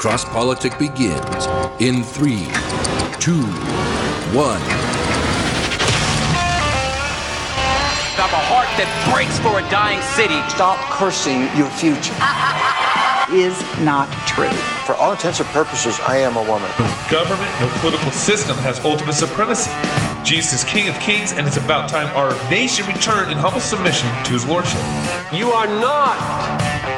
Cross Politic begins in three, two, one. I have a heart that breaks for a dying city. Stop cursing your future. is not true. For all intents and purposes, I am a woman. Government, no political system has ultimate supremacy. Jesus is King of Kings, and it's about time our nation return in humble submission to his lordship. You are not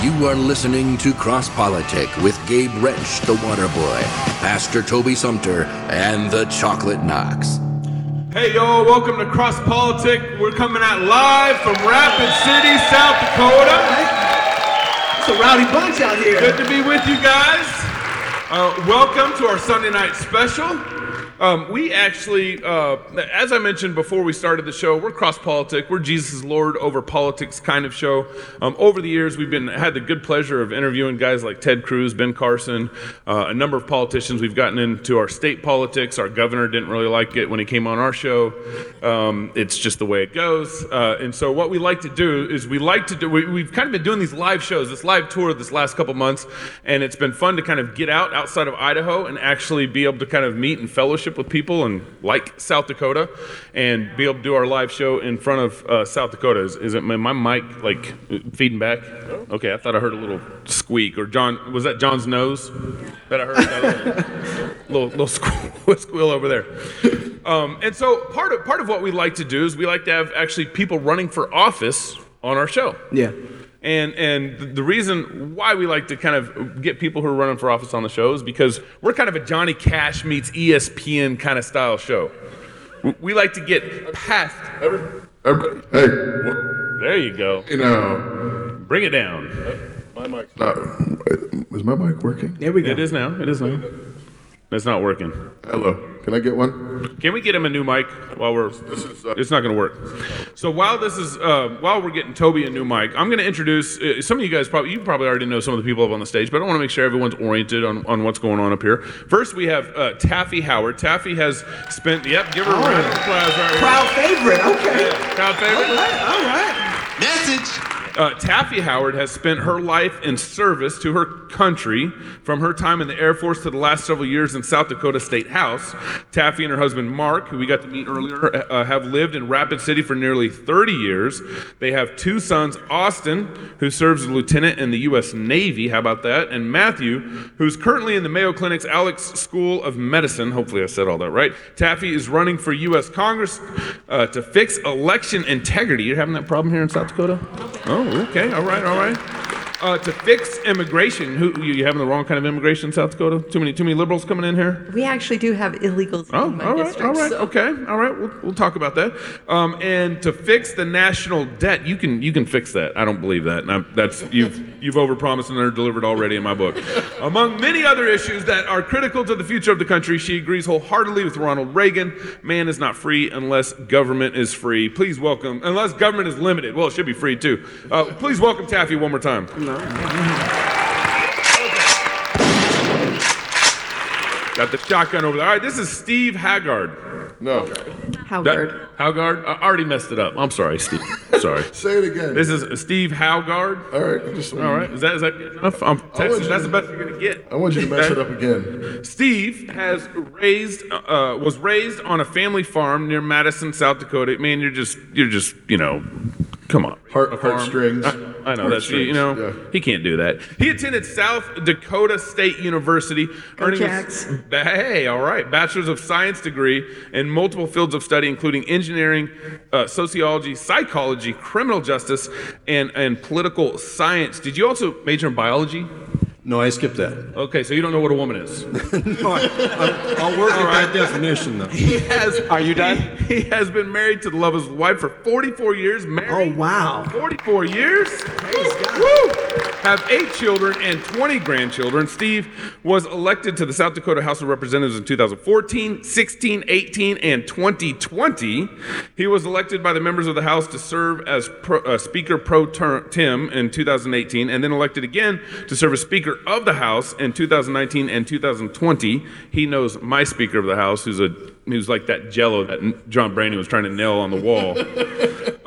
You are listening to Cross Politic with Gabe Rench, the Water Boy, Pastor Toby Sumpter, and the Chocolate Knox. Hey, y'all, welcome to Cross Politic. We're coming out live from Rapid City, South Dakota. It's a rowdy bunch out here. Good to be with you guys. Uh, welcome to our Sunday night special. Um, we actually, uh, as I mentioned before we started the show, we're cross politic. We're Jesus Lord over politics kind of show. Um, over the years, we've been had the good pleasure of interviewing guys like Ted Cruz, Ben Carson, uh, a number of politicians. We've gotten into our state politics. Our governor didn't really like it when he came on our show. Um, it's just the way it goes. Uh, and so, what we like to do is we like to do. We, have kind of been doing these live shows, this live tour, this last couple months, and it's been fun to kind of get out outside of Idaho and actually be able to kind of meet and fellowship with people and like South Dakota and be able to do our live show in front of uh, South Dakota. Is, is it my, my mic like feeding back? Okay, I thought I heard a little squeak or John was that John's nose that I heard that little little squeal, squeal over there. Um, and so part of part of what we like to do is we like to have actually people running for office on our show. Yeah. And and the reason why we like to kind of get people who are running for office on the show is because we're kind of a Johnny Cash meets ESPN kind of style show. We like to get past. Everybody, everybody hey, there you go. You know, bring it down. My mic's uh, not. Is my mic working? There we go. It is now. It is now. It's not working. Hello. Can I get one? Can we get him a new mic while we're? This is, uh, it's not going to work. So while this is, uh, while we're getting Toby a new mic, I'm going to introduce uh, some of you guys. Probably you probably already know some of the people up on the stage, but I want to make sure everyone's oriented on, on what's going on up here. First, we have uh, Taffy Howard. Taffy has spent. Yep, give her a round of applause right here. Proud favorite. Okay. Yeah, proud favorite. All right. All right. Uh, Taffy Howard has spent her life in service to her country from her time in the Air Force to the last several years in South Dakota State House. Taffy and her husband Mark, who we got to meet earlier, uh, have lived in Rapid City for nearly 30 years. They have two sons, Austin, who serves as a lieutenant in the U.S. Navy. How about that? And Matthew, who's currently in the Mayo Clinic's Alix School of Medicine. Hopefully, I said all that right. Taffy is running for U.S. Congress uh, to fix election integrity. You're having that problem here in South Dakota? Oh, okay, all right, all right. Uh, to fix immigration, who you, you having the wrong kind of immigration in South Dakota? Too many, too many liberals coming in here. We actually do have illegals Oh, in my all right, district. all right, so- okay, all right. We'll, we'll talk about that. Um, and to fix the national debt, you can you can fix that. I don't believe that. And I'm- that's you've you've overpromised and underdelivered already in my book. Among many other issues that are critical to the future of the country, she agrees wholeheartedly with Ronald Reagan. Man is not free unless government is free. Please welcome, unless government is limited. Well, it should be free too. Uh, please welcome Taffy one more time. No. Got the shotgun over there. All right, this is Steve Haggard. No. Howard. That- Haggard? I already messed it up. I'm sorry, Steve. Sorry. Say it again. This is Steve Haggard. All right. Just, All right. Is that is that enough? I'm Texas. you That's to- the best you're gonna get. I want you to mess it up again. Steve has raised uh, was raised on a family farm near Madison, South Dakota. Man, you're just you're just you know, come on. Heart, A heartstrings. I, I know that's you know yeah. he can't do that. He attended South Dakota State University, earning Jacks. his hey, all right, bachelor's of science degree in multiple fields of study, including engineering, uh, sociology, psychology, criminal justice, and and political science. Did you also major in biology? No, I skipped that. Okay, so you don't know what a woman is. No, I, will work at that definition, though. He has. Are you done? He, he has been married to the love of his wife for 44 years. Married. Oh, wow. 44 years. Praise God. Woo! have eight children and 20 grandchildren. Steve was elected to the South Dakota House of Representatives in 2014, 16, 18, and 2020. He was elected by the members of the House to serve as pro, uh, Speaker pro tem in 2018, and then elected again to serve as Speaker of the House in 2019 and 2020. He knows my Speaker of the House, who's a who's like that jello that John Brandon was trying to nail on the wall.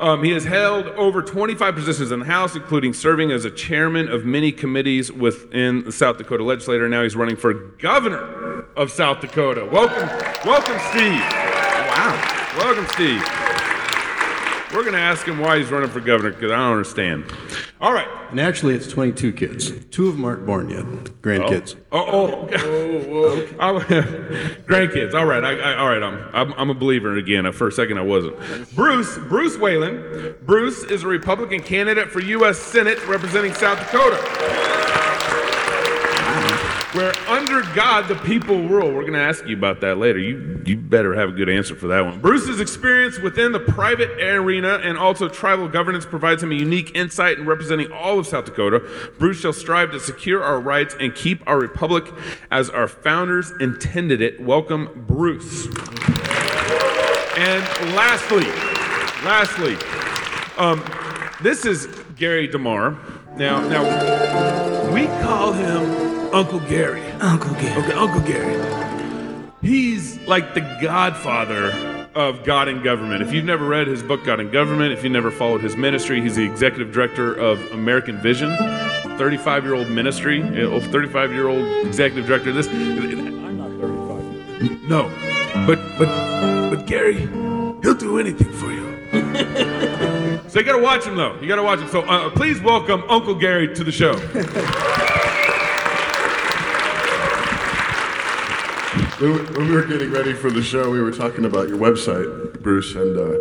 um, he has held over 25 positions in the House, including serving as a chairman of many committees within the South Dakota legislature. Now he's running for governor of South Dakota. Welcome, welcome, Steve. Wow. Welcome, Steve. We're going to ask him why he's running for governor because I don't understand. All right. And actually, it's 22 kids. Two of them aren't born yet. Grandkids. Oh, oh, oh, oh. grandkids. All right, I, I, all right. I'm, I'm, I'm a believer again. For a second, I wasn't. Bruce, Bruce Whalen. Bruce is a Republican candidate for U.S. Senate representing South Dakota where under God the people rule. We're going to ask you about that later. You, you better have a good answer for that one. Bruce's experience within the private arena and also tribal governance provides him a unique insight in representing all of South Dakota. Bruce shall strive to secure our rights and keep our republic as our founders intended it. Welcome, Bruce. And lastly, lastly, um, this is Gary DeMar. Now, now we call him Uncle Gary. Uncle Gary. Okay, Uncle Gary. He's like the godfather of God and Government. If you've never read his book, God and Government, if you've never followed his ministry, he's the executive director of American Vision, 35 year old ministry, 35 year old executive director. This. I'm not 35. No, but but but Gary, he'll do anything for you. so you got to watch him though. You got to watch him. So uh, please welcome Uncle Gary to the show. When we were getting ready for the show, we were talking about your website, Bruce, and uh,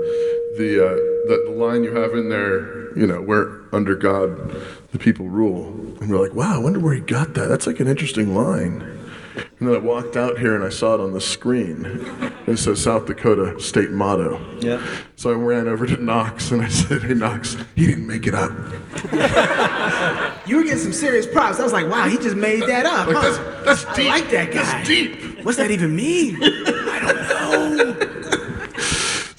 the, uh, the line you have in there, you know, where under God the people rule. And we're like, wow, I wonder where he got that. That's like an interesting line. And then I walked out here and I saw it on the screen. It says South Dakota state motto. Yeah. So I ran over to Knox and I said, Hey Knox, he didn't make it up. you were getting some serious props. I was like, wow, he just made that up. Like, huh? that's, that's deep. I like that guy. That's deep. What's that even mean? I don't know.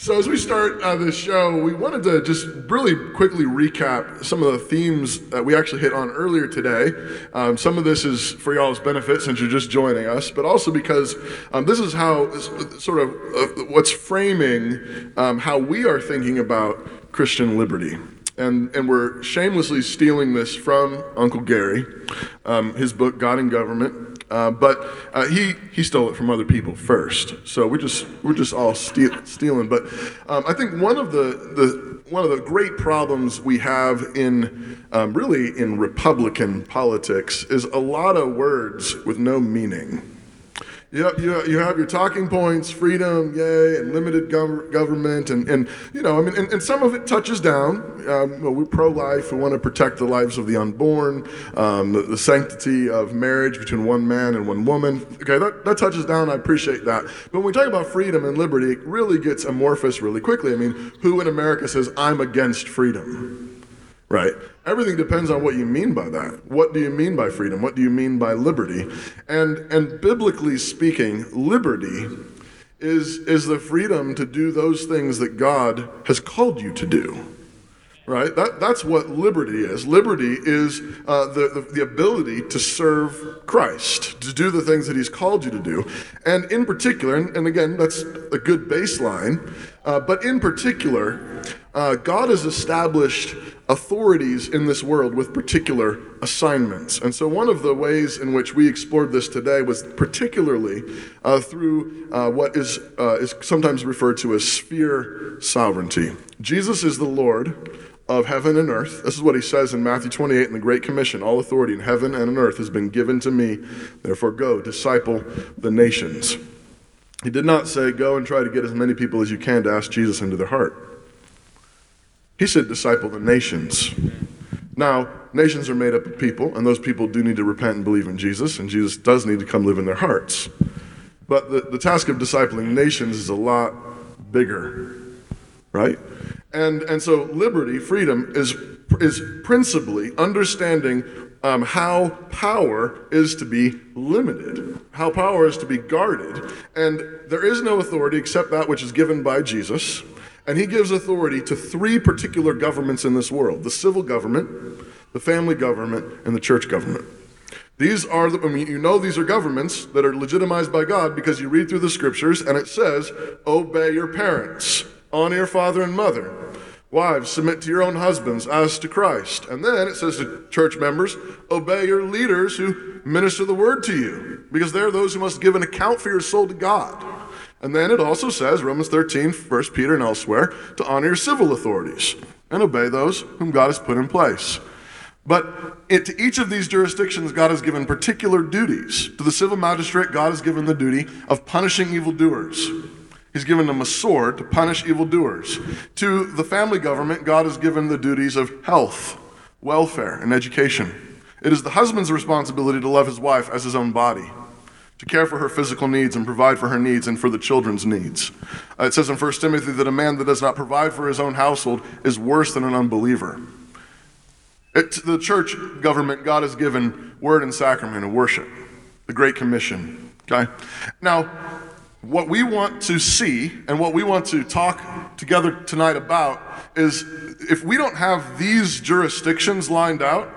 So, as we start uh, this show, we wanted to just really quickly recap some of the themes that we actually hit on earlier today. Um, some of this is for y'all's benefit since you're just joining us, but also because um, this is how, sort of, uh, what's framing um, how we are thinking about Christian liberty. And, and we're shamelessly stealing this from Uncle Gary, um, his book, God and Government. Uh, but uh, he he stole it from other people first, so we're just we're just all steal, stealing. But um, I think one of the, the one of the great problems we have in um, really in Republican politics is a lot of words with no meaning. You, you, you have your talking points, freedom, yay, and limited gov- government, and, and you know, I mean, and, and some of it touches down. Um, well, we're pro-life. We want to protect the lives of the unborn, um, the, the, sanctity of marriage between one man and one woman. Okay, that, that touches down. I appreciate that. But when we talk about freedom and liberty, it really gets amorphous really quickly. I mean, who in America says I'm against freedom? Right? Everything depends on what you mean by that. What do you mean by freedom? What do you mean by liberty? And and biblically speaking, liberty is is the freedom to do those things that God has called you to do. Right? That, that's what liberty is. Liberty is uh, the, the, the ability to serve Christ, to do the things that He's called you to do. And in particular, and, and again, that's a good baseline, uh, but in particular, uh, God has established authorities in this world with particular assignments. And so, one of the ways in which we explored this today was particularly uh, through uh, what is, uh, is sometimes referred to as sphere sovereignty. Jesus is the Lord of heaven and earth. This is what he says in Matthew 28 in the Great Commission All authority in heaven and on earth has been given to me. Therefore, go, disciple the nations. He did not say, Go and try to get as many people as you can to ask Jesus into their heart. He said, disciple the nations. Now, nations are made up of people, and those people do need to repent and believe in Jesus, and Jesus does need to come live in their hearts. But the, the task of discipling nations is a lot bigger, right? And, and so liberty, freedom, is is principally understanding um, how power is to be limited, how power is to be guarded. And there is no authority except that which is given by Jesus. And he gives authority to three particular governments in this world the civil government, the family government, and the church government. These are the, I mean, you know, these are governments that are legitimized by God because you read through the scriptures and it says, obey your parents, honor your father and mother. Wives, submit to your own husbands as to Christ. And then it says to church members, obey your leaders who minister the word to you, because they're those who must give an account for your soul to God. And then it also says, Romans 13, 1 Peter, and elsewhere, to honor your civil authorities and obey those whom God has put in place. But it, to each of these jurisdictions, God has given particular duties. To the civil magistrate, God has given the duty of punishing evildoers. He's given them a sword to punish evildoers. To the family government, God has given the duties of health, welfare, and education. It is the husband's responsibility to love his wife as his own body, to care for her physical needs and provide for her needs and for the children's needs. Uh, it says in 1 Timothy that a man that does not provide for his own household is worse than an unbeliever. It, the church government, God has given word and sacrament and worship, the Great Commission. Okay? Now, what we want to see and what we want to talk together tonight about is if we don't have these jurisdictions lined out,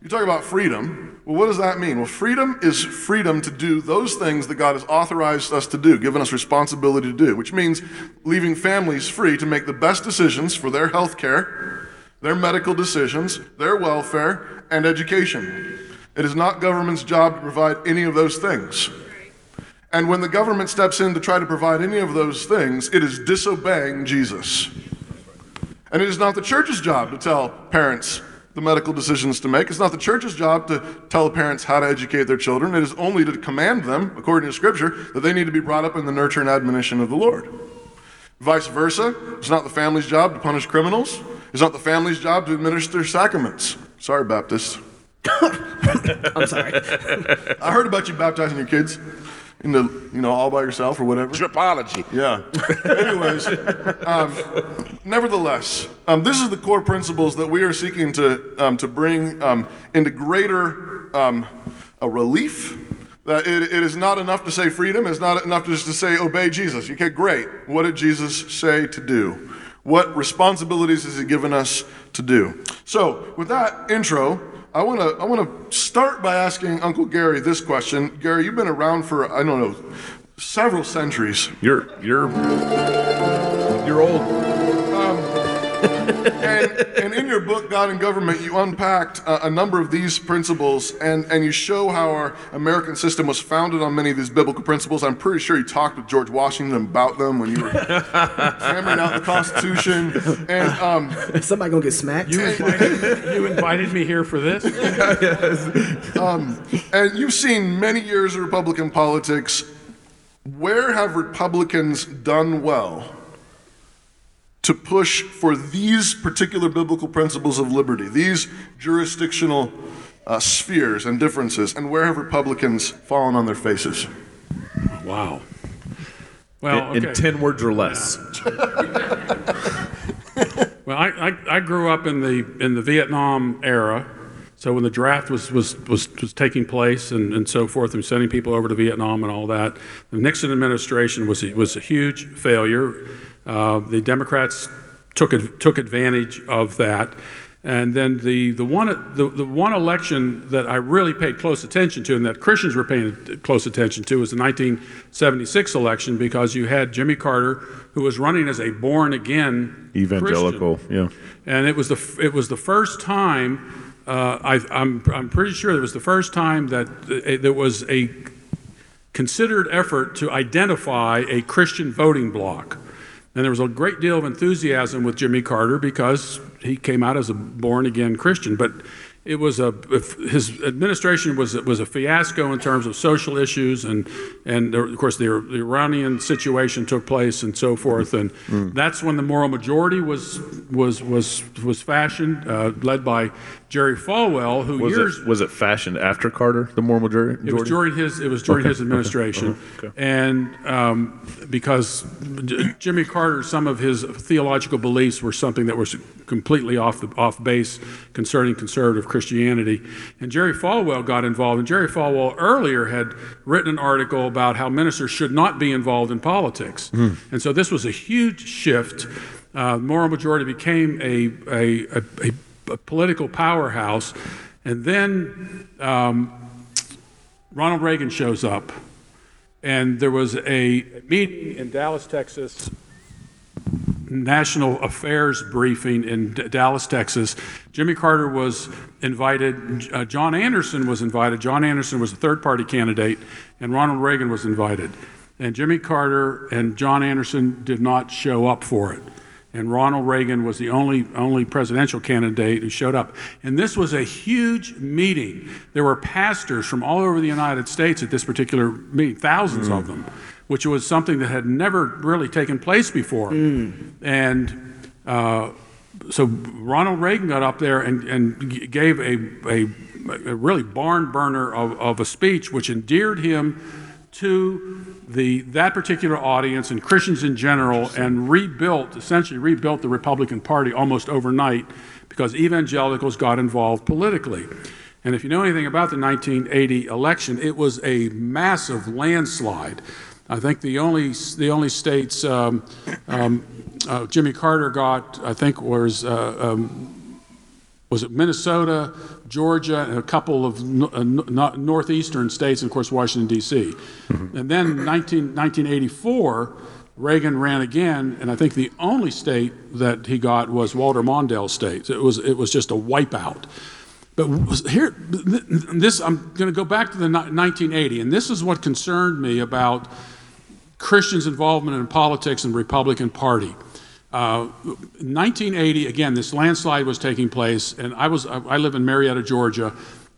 you talk about freedom. Well, what does that mean? Well, freedom is freedom to do those things that God has authorized us to do, given us responsibility to do, which means leaving families free to make the best decisions for their health care, their medical decisions, their welfare, and education. It is not government's job to provide any of those things. And when the government steps in to try to provide any of those things, it is disobeying Jesus. And it is not the church's job to tell parents the medical decisions to make. It's not the church's job to tell parents how to educate their children. It is only to command them, according to Scripture, that they need to be brought up in the nurture and admonition of the Lord. Vice versa, it's not the family's job to punish criminals. It's not the family's job to administer sacraments. Sorry, Baptists. I'm sorry. I heard about you baptizing your kids into, you know, all by yourself or whatever. Tripology. Yeah. Anyways, um, nevertheless, um, this is the core principles that we are seeking to um, to bring um, into greater um, a relief. That it, it is not enough to say freedom. It's not enough just to say obey Jesus. Okay, great. What did Jesus say to do? What responsibilities has He given us to do? So, with that intro, I want to I want to start by asking Uncle Gary this question. Gary, you've been around for I don't know several centuries. You're you're you're old. And, and in your book, God and Government, you unpacked a, a, number of these principles and, and you show how our American system was founded on many of these biblical principles. I'm pretty sure you talked with George Washington about them when you were hammering out the Constitution. And um, somebody gonna get smacked. You invited, you invited me here for this. yes. um, and you've seen many years of Republican politics. Where have Republicans done well? To push for these particular biblical principles of liberty, these jurisdictional uh, spheres and differences, and where have Republicans fallen on their faces? Wow. Well, in, okay. in 10 words or less. well, I, I, I, grew up in the, in the Vietnam era. So when the draft was, was, was, was taking place and, and so forth, and sending people over to Vietnam and all that, the Nixon administration was was a huge failure. Uh, the Democrats took, took advantage of that. And then the, the, one, the, the one election that I really paid close attention to and that Christians were paying close attention to was the 1976 election because you had Jimmy Carter, who was running as a born again evangelical. Christian. Yeah. And it was the, it was the first time, uh, I, I'm, I'm pretty sure it was the first time that uh, there was a considered effort to identify a Christian voting bloc. And there was a great deal of enthusiasm with Jimmy Carter because he came out as a born again Christian. But it was a his administration was was a fiasco in terms of social issues and and of course the, the Iranian situation took place and so forth and mm. that's when the moral majority was was was was fashioned uh, led by Jerry Falwell, who Was years it was it fashioned after Carter, the moral majority? it was during his it was during Okay, his administration, okay, okay. and um, because Jimmy Carter, some of his theological beliefs were something that was completely off the off base concerning conservative Christianity, and Jerry Falwell got involved. And Jerry Falwell earlier had written an article about how ministers should not be involved in politics, and so this was a huge shift. Uh, moral majority became a a, a, a, a political powerhouse, and then. Um, Ronald Reagan shows up, and there was a meeting in Dallas, Texas, national affairs briefing in D- Dallas, Texas. Jimmy Carter was invited, uh, John Anderson was invited. John Anderson was a third party candidate, and Ronald Reagan was invited. And Jimmy Carter and John Anderson did not show up for it. And Ronald Reagan was the only, only presidential candidate who showed up. And this was a huge meeting. There were pastors from all over the United States at this particular meeting, thousands of them, which was something that had never really taken place before. And uh, so Ronald Reagan got up there and, and gave a, a, a really barn burner of, of a speech, which endeared him to the that particular audience and Christians in general, and rebuilt essentially rebuilt the Republican Party almost overnight because evangelicals got involved politically. And if you know anything about the 1980 election, it was a massive landslide. I think the only the only states um, um, uh, Jimmy Carter got, I think, was uh, um, was it Minnesota, Georgia, and a couple of no- uh, no- northeastern states, and of course Washington D.C. And then 19, 1984, Reagan ran again, and I think the only state that he got was Walter Mondale state. It was it was just a wipeout. But here, this I'm going to go back to the ni- 1980, and this is what concerned me about Christians' involvement in politics and Republican Party. Uh, 1980, again, this landslide was taking place, and I was I live in Marietta, Georgia.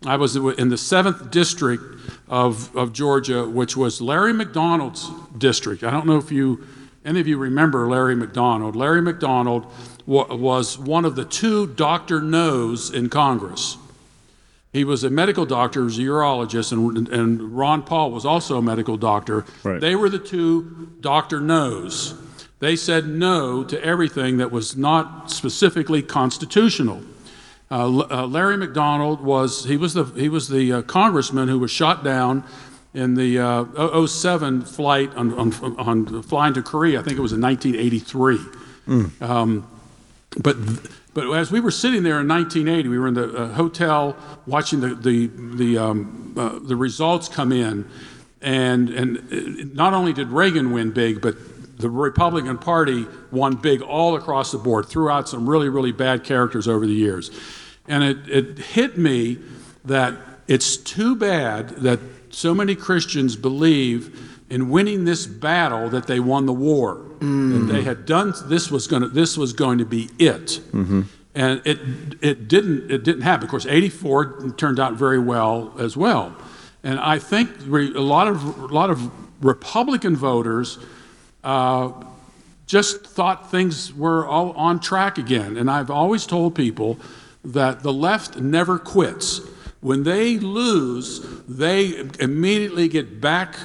I was in the seventh district of, of Georgia, which was Larry McDonald's district. I don't know if you any of you remember Larry McDonald. Larry McDonald wa- was one of the two Dr. No's in Congress. He was a medical doctor, he was a urologist, and, and Ron Paul was also a medical doctor. Right. They were the two Dr. No's. They said no to everything that was not specifically constitutional. Uh, uh, Larry McDonald was he was the he was the uh, congressman who was shot down in the uh, 07 flight on, on, on flying to Korea. I think it was in 1983. Um, but but as we were sitting there in 1980, we were in the uh, hotel watching the the the, um, uh, the results come in, and and not only did Reagan win big, but the Republican Party won big all across the board, threw out some really really bad characters over the years, and it it hit me that it's too bad that so many Christians believe in winning this battle that they won the war. Mm. That they had done this was going to this was going to be it. Mm-hmm. And it it didn't it didn't happen. Of course, 84 turned out very well as well. And I think a lot of a lot of Republican voters uh, just thought things were all on track again. And I've always told people that the left never quits. When they lose, they immediately get back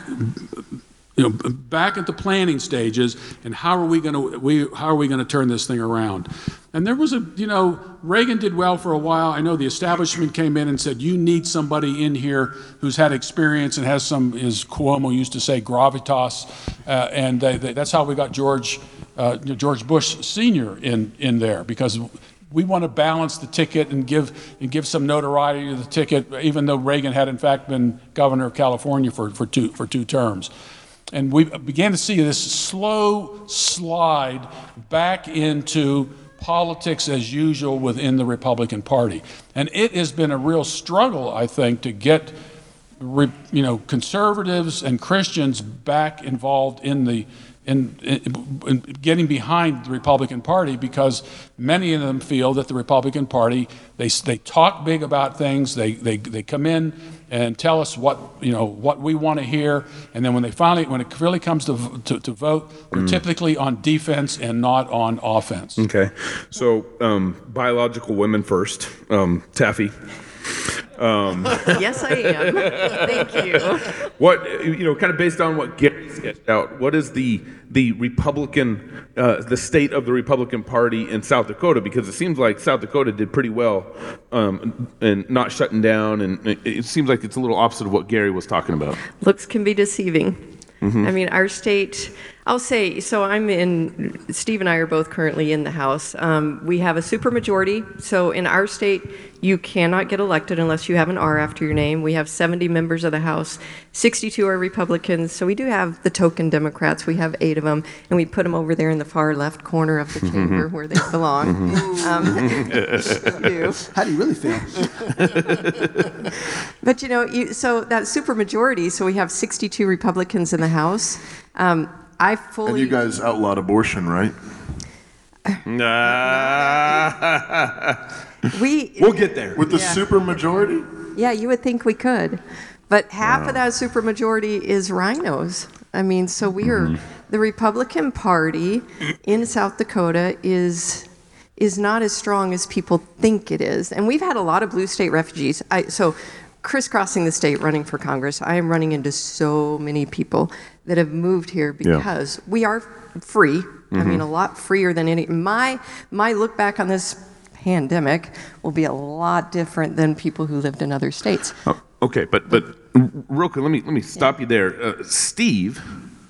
you know, back at the planning stages, and how are we going to we how are we going to turn this thing around? And there was a you know Reagan did well for a while. I know the establishment came in and said you need somebody in here who's had experience and has some, as Cuomo used to say, gravitas, uh, and they, they, that's how we got George uh, George Bush Senior in in there because we want to balance the ticket and give and give some notoriety to the ticket, even though Reagan had in fact been governor of California for, for two for two terms. And we began to see this slow slide back into politics as usual within the Republican Party. And it has been a real struggle, I think, to get you know conservatives and Christians back involved in the in, in, in getting behind the Republican Party because many of them feel that the Republican Party they they talk big about things. They they they come in and tell us what you know what we want to hear, and then when they finally when it really comes to to, to vote, they're Mm. typically on defense and not on offense. Okay, so um, biological women first. Um, Taffy. Um, Yes, I am. Thank you. What you know, kind of based on what Gary sketched out, what is the the Republican, uh, the state of the Republican Party in South Dakota? Because it seems like South Dakota did pretty well, um, and not shutting down, and it, it seems like it's a little opposite of what Gary was talking about. Looks can be deceiving. Mhm. I mean, our state, I'll say, so I'm in, Steve and I are both currently in the House. Um, we have a supermajority. So in our state, you cannot get elected unless you have an R after your name. We have 70 members of the House, 62 are Republicans. So we do have the token Democrats. We have eight of them, and we put them over there in the far left corner of the chamber where they belong. Mhm. Um, you. How do you really feel? But you know, you, so that supermajority, so we have 62 Republicans in the House. Um, I And fully. you guys outlawed abortion, right? We we'll get there with the Yeah. super majority. Yeah, you would think we could. But half of that supermajority is RINOs. I mean, so we are Mm-hmm. the Republican Party in South Dakota is is not as strong as people think it is. And we've had a lot of blue state refugees. I, so crisscrossing the state running for Congress, I am running into so many people that have moved here Yeah. because we are free. I Mhm. mean, a lot freer than any. My my look back on this pandemic will be a lot different than people who lived in other states. Oh, okay, but but r- real quick, let me let me stop you there, uh, Steve.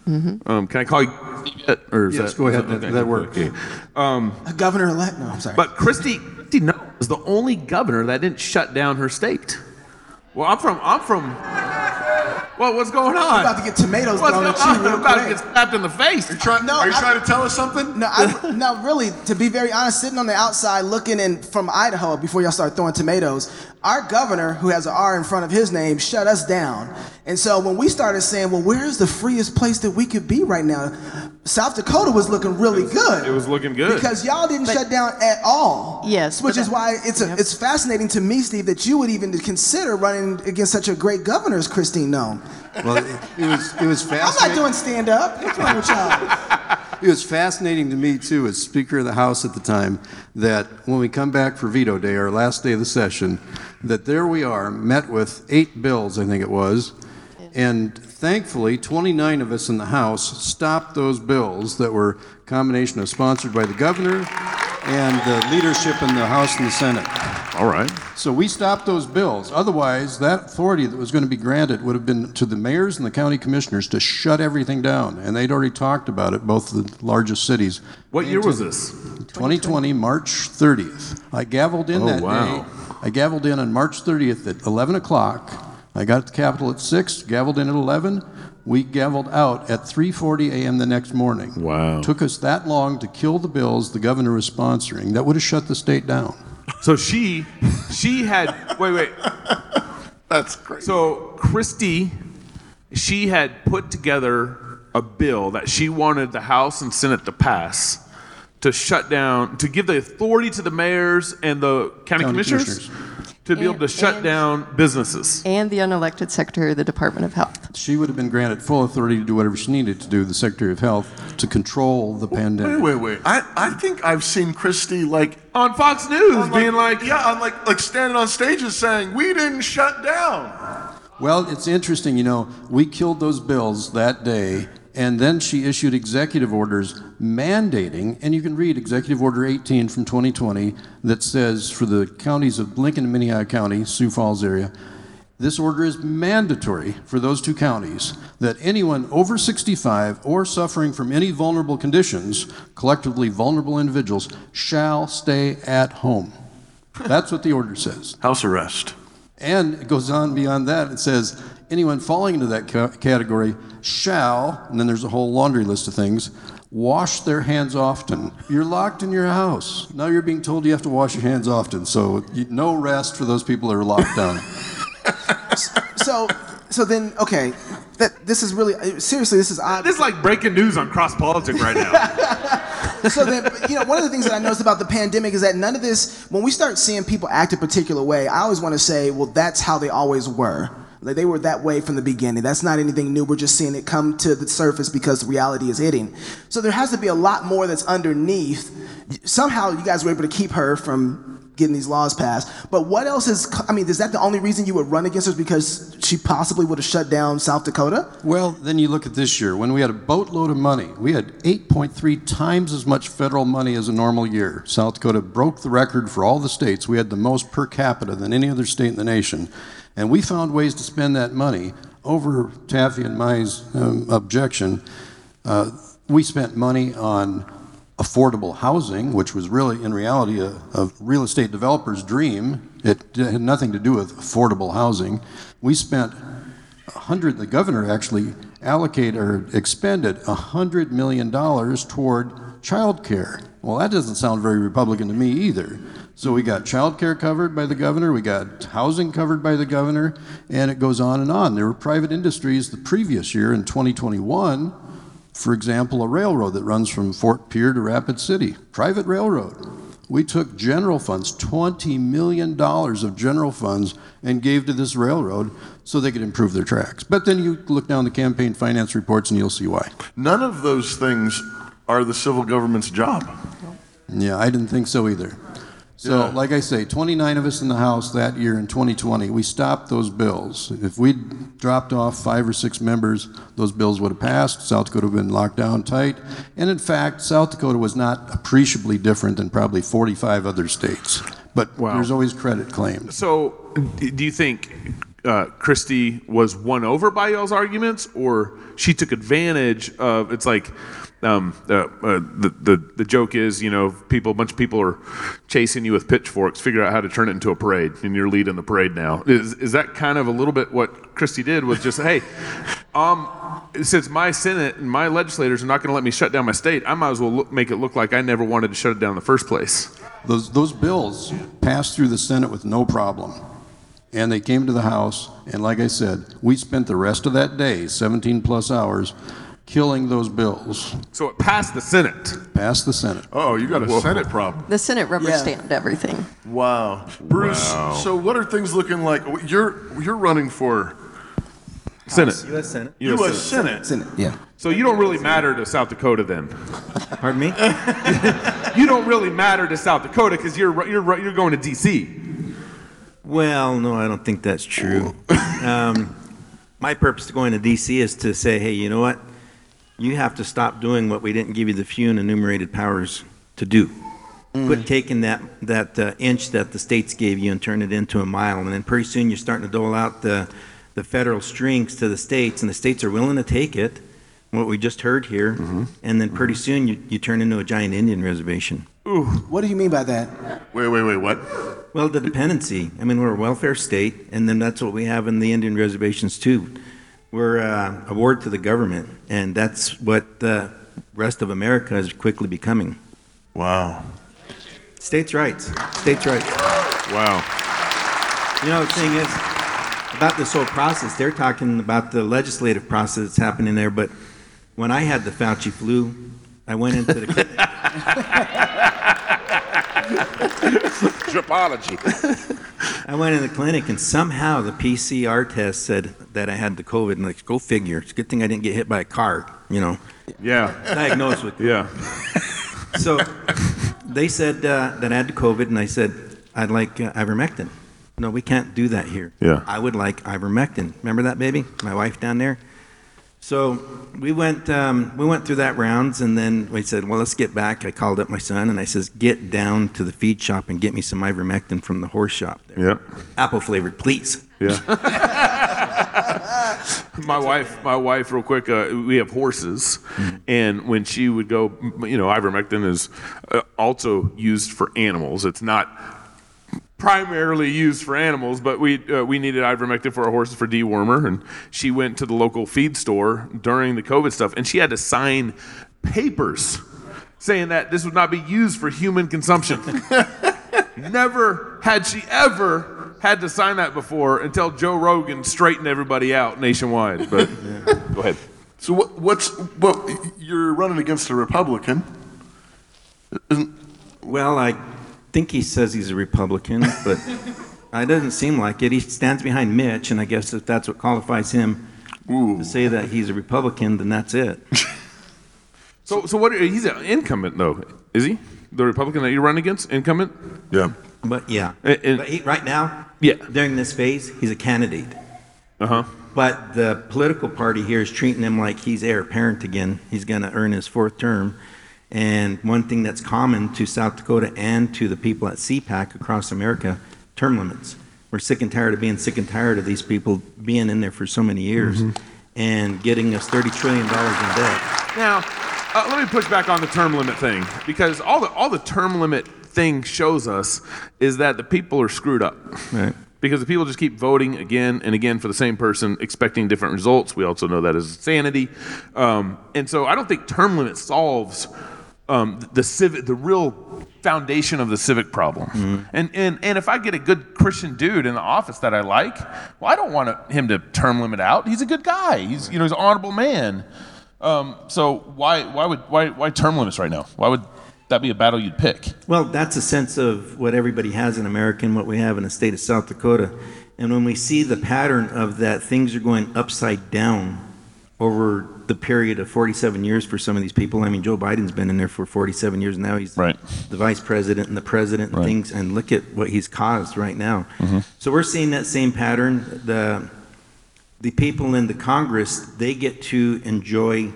Mhm. Um, can I call you? Steve? Or is Yes, that, go ahead. is That- okay, that works. Okay. Um, Governor elect. No, I'm sorry. But Kristi, Kristi Noem, was the only governor that didn't shut down her state. Well, I'm from I'm from. Well, what's going on? I'm about to get tomatoes What's thrown at you real I'm about to get slapped in the face. Are you trying, No, are you I- trying to tell us something? No, I, no, really. To be very honest, sitting on the outside looking in from Idaho before y'all start throwing tomatoes, our governor, who has an R in front of his name, shut us down. And so when we started saying, "Well, where's the freest place that we could be right now?" South Dakota was looking really good. It was looking good. Because y'all didn't shut down at all. Yes, Which is that- why it's a, it's fascinating to me, Steve, that you would even consider running against such a great governor as Kristi Noem. Well, it, it was it was I'm not fascinating. doing stand up. What's wrong with y'all? It was fascinating to me too, as Speaker of the House at the time, that when we come back for veto day, our last day of the session, that there we are, met with eight bills, I think it was, and thankfully, 29 of us in the House stopped those bills that were a combination of sponsored by the governor and the leadership in the House and the Senate. All right. So we stopped those bills. Otherwise, that authority that was going to be granted would have been to the mayors and the county commissioners to shut everything down. And they'd already talked about it, both the largest cities. What year was this? 2020, March 30th. I gavelled in Oh, that wow. day. I gavelled in on March 30th at 11 o'clock. I got to the Capitol at 6, gavelled in at 11. We gavelled out at 3:40 a.m. the next morning. Wow. Took us that long to kill the bills the governor was sponsoring. That would have shut the state down. So she, she had. Wait, wait. That's crazy. So Kristi, she had put together a bill that she wanted the House and Senate to pass to shut down, to give the authority to the mayors and the county, County commissioners, to be able to shut down businesses. And the unelected Secretary of the Department of Health. She would have been granted full authority to do whatever she needed to do, the Secretary of Health, to control the pandemic. Wait, wait, wait. I, I think I've seen Kristi like on Fox News on, being like, yeah, on like like standing on stages saying we didn't shut down. Well, it's interesting, you know, we killed those bills that day, and then she issued executive orders mandating, and you can read Executive Order 18 from 2020 that says for the counties of Lincoln and Minnehaha County, Sioux Falls area, this order is mandatory for those two counties that anyone over 65 or suffering from any vulnerable conditions, collectively vulnerable individuals, shall stay at home. That's what the order says. House arrest. And it goes on beyond that. It says anyone falling into that ca- category shall, and then there's a whole laundry list of things, wash their hands often. You're locked in your house. Now you're being told you have to wash your hands often. So you, no rest for those people that are locked down. so So then, okay, that this is really seriously. This is odd. This is like breaking news on cross politics right now. so then, you know, one of the things that I noticed about the pandemic is that none of this. When we start seeing people act a particular way, I always want to say, well, that's how they always were. Like they were that way from the beginning. That's not anything new. We're just seeing it come to the surface because reality is hitting. So there has to be a lot more that's underneath. Somehow you guys were able to keep her from getting these laws passed. But what else is, I mean, is that the only reason you would run against her because she possibly would have shut down South Dakota? Well, then you look at this year when we had a boatload of money. We had 8.3 times as much federal money as a normal year. South Dakota broke the record for all the states. We had the most per capita than any other state in the nation. And we found ways to spend that money over Taffy and my um, objection. Uh, we spent money on affordable housing, which was really, in reality, a, a, real estate developer's dream. It had nothing to do with affordable housing. We spent a hundred. The governor actually allocated or expended a hundred million dollars toward child care. Well, that doesn't sound very Republican to me either. So we got child care covered by the governor, we got housing covered by the governor, and it goes on and on. There were private industries the previous year in 2021, for example, a railroad that runs from Fort Pierre to Rapid City, private railroad. We took general funds, $20 million of general funds, and gave to this railroad so they could improve their tracks. But then you look down the campaign finance reports and you'll see why. None of those things are the civil government's job. Yeah, I didn't think so either. So, like I say, 29 of us in the House that year in 2020, we stopped those bills. If we'd dropped off five or six members, those bills would have passed. South Dakota would have been locked down tight. And in fact, South Dakota was not appreciably different than probably 45 other states. But wow. there's always credit claimed. So, do you think uh, Kristi was won over by y'all's arguments, or she took advantage of? It's like um, uh, uh, the, the, the joke is, you know, people, a bunch of people are chasing you with pitchforks, figure out how to turn it into a parade, and you're leading the parade now. Is, is that kind of a little bit what Kristi did? Was just, hey, um, since my Senate and my legislators are not going to let me shut down my state, I might as well look, make it look like I never wanted to shut it down in the first place. Those, those bills passed through the Senate with no problem. And they came to the House, and like I said, we spent the rest of that day, 17 plus hours, killing those bills. So it passed the Senate. Passed the Senate. Oh, you got a Whoa. Senate problem. The Senate rubber yeah. stamped everything. Wow, Bruce. Wow. So what are things looking like? You're you're running for Senate. U.S. Senate. U.S. U.S. Senate. Senate. Yeah. So you don't really matter to South Dakota then. Pardon me. you don't really matter to South Dakota because you're you're you're going to D.C. Well, no, I don't think that's true. Um, my purpose to going to D.C. is to say, hey, you know what? You have to stop doing what we didn't give you the few and enumerated powers to do. Mm. Quit taking that, that uh, inch that the states gave you and turn it into a mile. And then pretty soon you're starting to dole out the, the federal strings to the states, and the states are willing to take it, what we just heard here. Mm-hmm. And then pretty soon you, you turn into a giant Indian reservation. Ooh. What do you mean by that? Wait, wait, wait, what? Well, the dependency. I mean, we're a welfare state, and then that's what we have in the Indian reservations too. We're uh, a ward to the government, and that's what the rest of America is quickly becoming. Wow. States' rights. States' rights. Wow. You know, the thing is, about this whole process, they're talking about the legislative process that's happening there, but when I had the Fauci flu, I went into the. I went in the clinic and somehow the PCR test said that I had the COVID. And like, go figure. It's a good thing I didn't get hit by a car, you know. Yeah. Diagnosed with. Yeah. So they said uh, that I had the COVID, and I said I'd like uh, ivermectin. No, we can't do that here. Yeah. I would like ivermectin. Remember that baby? My wife down there. So we went um, we went through that rounds, and then we said, well, let's get back. I called up my son, and I says, get down to the feed shop and get me some ivermectin from the horse shop there. Yep. Apple flavored, please. Yeah. my wife, my wife, real quick. Uh, we have horses, mm-hmm. and when she would go, you know, ivermectin is uh, also used for animals. It's not primarily used for animals, but we uh, we needed ivermectin for our horses for dewormer, and she went to the local feed store during the COVID stuff, and she had to sign papers saying that this would not be used for human consumption. Never had she ever had to sign that before until Joe Rogan straightened everybody out nationwide. But go ahead. So what, what's what? You're running against a Republican. Well, I think he says he's a Republican, but it doesn't seem like it. He stands behind Mitch, and I guess if that's what qualifies him to say that he's a Republican, then that's it. So, so what? He's an incumbent, though, is he? The Republican that you run against, incumbent? Yeah. But yeah, And- but he, right now, Yeah. during this phase, he's a candidate. Uh huh. But the political party here is treating him like he's heir apparent again. He's going to earn his fourth term. And one thing that's common to South Dakota and to the people at CPAC across America, term limits. We're sick and tired of being sick and tired of these people being in there for so many years and getting us $30 trillion in debt. Now, uh, let me push back on the term limit thing because all the all the term limit thing shows us is that the people are screwed up. Right. Because the people just keep voting again and again for the same person, expecting different results. We also know that is insanity, um, and so I don't think term limit solves um, the civic, the real foundation of the civic problem. And, and and if I get a good Christian dude in the office that I like, well, I don't want him to term limit out. He's a good guy. He's you know he's an honorable man. Um, so why why would why why term limits right now? Why would that be a battle you'd pick? Well, that's a sense of what everybody has in America and what we have in the state of South Dakota. And when we see the pattern of that things are going upside down over the period of 47 years for some of these people. I mean, Joe Biden's been in there for 47 years now. He's right. the vice president and the president and Right. things. And look at what he's caused right now. Mhm. So we're seeing that same pattern. The the people in the Congress they get to enjoy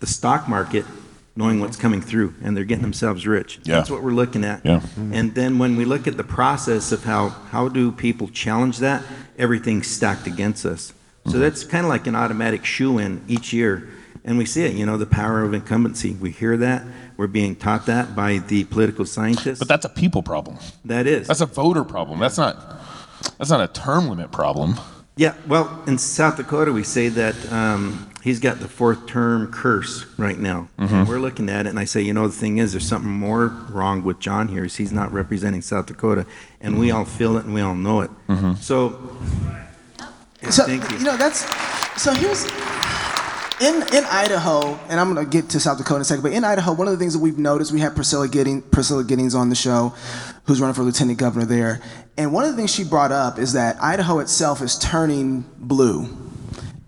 the stock market, knowing what's coming through, and they're getting themselves rich. Yeah. That's what we're looking at. Yeah. And then when we look at the process of how how do people challenge that, everything's stacked against us. So that's kind of like an automatic shoe in each year. And we see it, you know, the power of incumbency. We hear that. We're being taught that by the political scientists. But that's a people problem. That is. That's a voter problem. That's not that's not a term limit problem. Yeah, well, in South Dakota, we say that um, he's got the fourth term curse right now. Mhm. And we're looking at it, and I say, you know, the thing is, there's something more wrong with John here. Is he's not representing South Dakota, and we all feel it and we all know it. Mhm. So, yeah, So thank you. you know that's so here's in in Idaho, and I'm gonna get to South Dakota in a second. But in Idaho, one of the things that we've noticed, we have Priscilla Giddings, Priscilla Giddings on the show, who's running for lieutenant governor there. And one of the things she brought up is that Idaho itself is turning blue.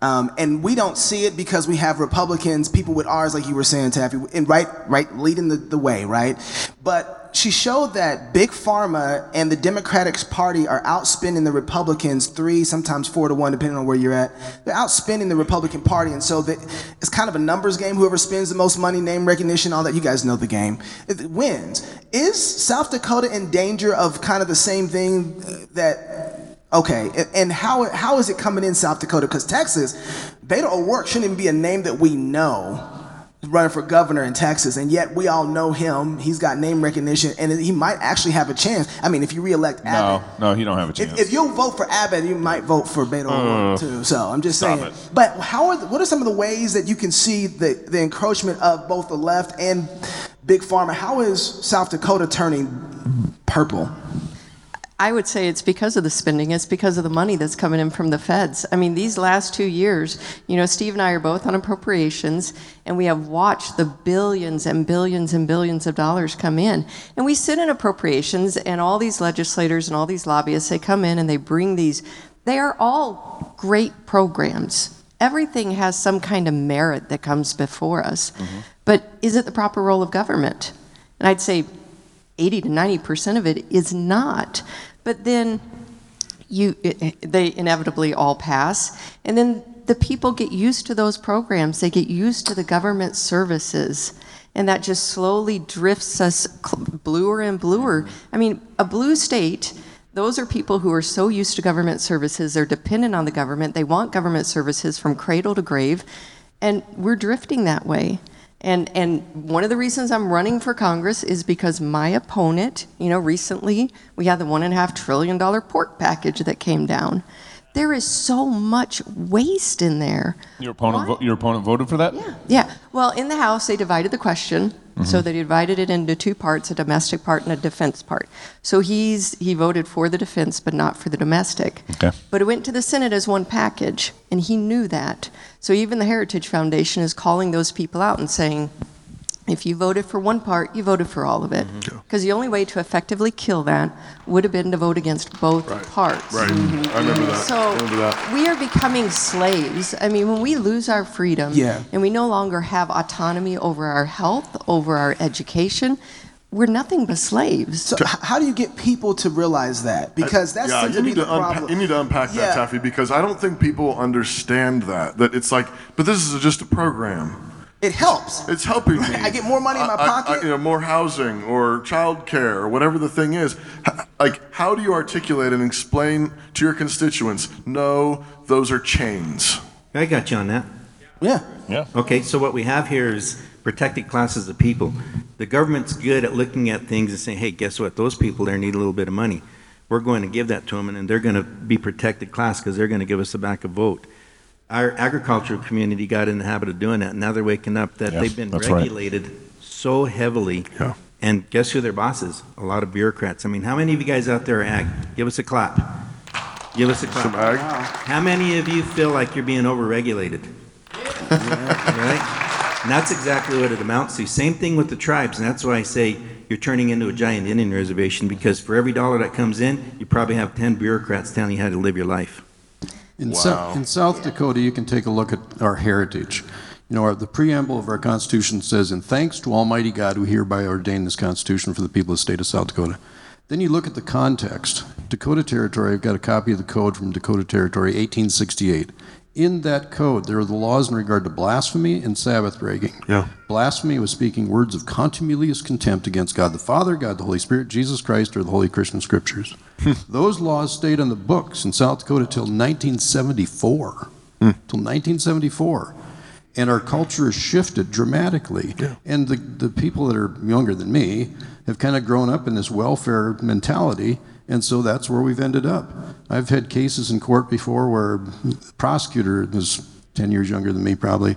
Um, and we don't see it because we have Republicans, people with R's, like you were saying, Taffy, and right, right, leading the, the way, right? But she showed that Big Pharma and the Democratic Party are outspending the Republicans three, sometimes four to one, depending on where you're at. They're outspending the Republican Party, and so it's kind of a numbers game. Whoever spends the most money, name recognition, all that, you guys know the game, it wins. Is South Dakota in danger of kind of the same thing that Okay, and- and how how is it coming in South Dakota? Because Texas, Beto O'Rourke shouldn't even be a name that we know running for governor in Texas, and yet we all know him. He's got name recognition, and he might actually have a chance. I mean, if you reelect Abbott, No, no, he don't have a chance. if, if you vote for Abbott, you might vote for Beto Uh, too. So I'm just stop saying. it. But how are the, what are some of the ways that you can see the the encroachment of both the left and big pharma? How is South Dakota turning purple? I would say it's because of the spending. It's because of the money that's coming in from the feds. I mean, these last two years, you know, Steve and I are both on appropriations, and we have watched the billions and billions and billions of dollars come in. And we sit in appropriations, and all these legislators and all these lobbyists, they come in and they bring these, they are all great programs. Everything has some kind of merit that comes before us. Mm-hmm. But is it the proper role of government? And I'd say 80 to 90 percent of it is not. But then you, it, they inevitably all pass, and then the people get used to those programs. They get used to the government services, and that just slowly drifts us bluer and bluer. I mean, a blue state. Those are people who are so used to government services. They're dependent on the government. They want government services from cradle to grave, and we're drifting that way. And and one of the reasons I'm running for Congress is because my opponent, you know, recently we had the one and a half trillion dollar pork package that came down. There is so much waste in there. Your opponent, vo- your opponent voted for that. Yeah. Yeah. Well, in the House, they divided the question. So Mhm. they divided it into two parts, a domestic part and a defense part. So he's he voted for the defense but not for the domestic. Okay. But it went to the Senate as one package, and he knew that. So even the Heritage Foundation is calling those people out and saying, if you voted for one part, you voted for all of it. Mm-hmm. Because the only way to effectively kill that would have been to vote against both parts. Right. I remember that. So I remember that. we are becoming slaves. I mean, when we lose our freedom Yeah. and we no longer have autonomy over our health, over our education, we're nothing but slaves. So how do you get people to realize that? Because that's yeah, you be need the to unpa- problem. you need to unpack Yeah. that, Taffy, because I don't think people understand that. That it's like, but this is just a program. It helps. It's helping me. I get more money in my I- I- pocket. I- you know, more housing or childcare or whatever the thing is. Like, how do you articulate and explain to your constituents? No, those are chains. I got you on that. Yeah. Yeah. Okay, so what we have here is protected classes of people. The government's good at looking at things and saying, hey, guess what? Those people there need a little bit of money. We're going to give that to them, and then they're going to be protected class because they're going to give us a back a vote. Our agricultural community got in the habit of doing that. Now they're waking up that Yeah, they've been that's right. regulated so heavily. Yeah. And guess who their boss is? A lot of bureaucrats. I mean, how many of you guys out there are ag? Give us a clap. Give us a clap. Some ag. How many of you feel like you're being overregulated? Yeah, right? And that's exactly what it amounts to. Same thing with the tribes, and that's why I say you're turning into a giant Indian reservation because for every dollar that comes in, you probably have 10 bureaucrats telling you how to live your life. In, Sou- in South Dakota, you can take a look at our heritage. You know, our, the preamble of our Constitution says, "In thanks to Almighty God, we hereby ordain this Constitution for the people of the state of South Dakota." Then you look at the context. Dakota Territory. I've got a copy of the code from Dakota Territory, 1868. In that code, there are the laws in regard to blasphemy and Sabbath breaking. Yeah. Blasphemy was speaking words of contumelious contempt against God the Father, God the Holy Spirit, Jesus Christ, or the Holy Christian Scriptures. Hmm. Those laws stayed on the books in South Dakota till 1974. Hmm. Till 1974. And our culture has shifted dramatically. Yeah. And the, the people that are younger than me have kind of grown up in this welfare mentality. And so that's where we've ended up. I've had cases in court before where the prosecutor was 10 years younger than me, probably,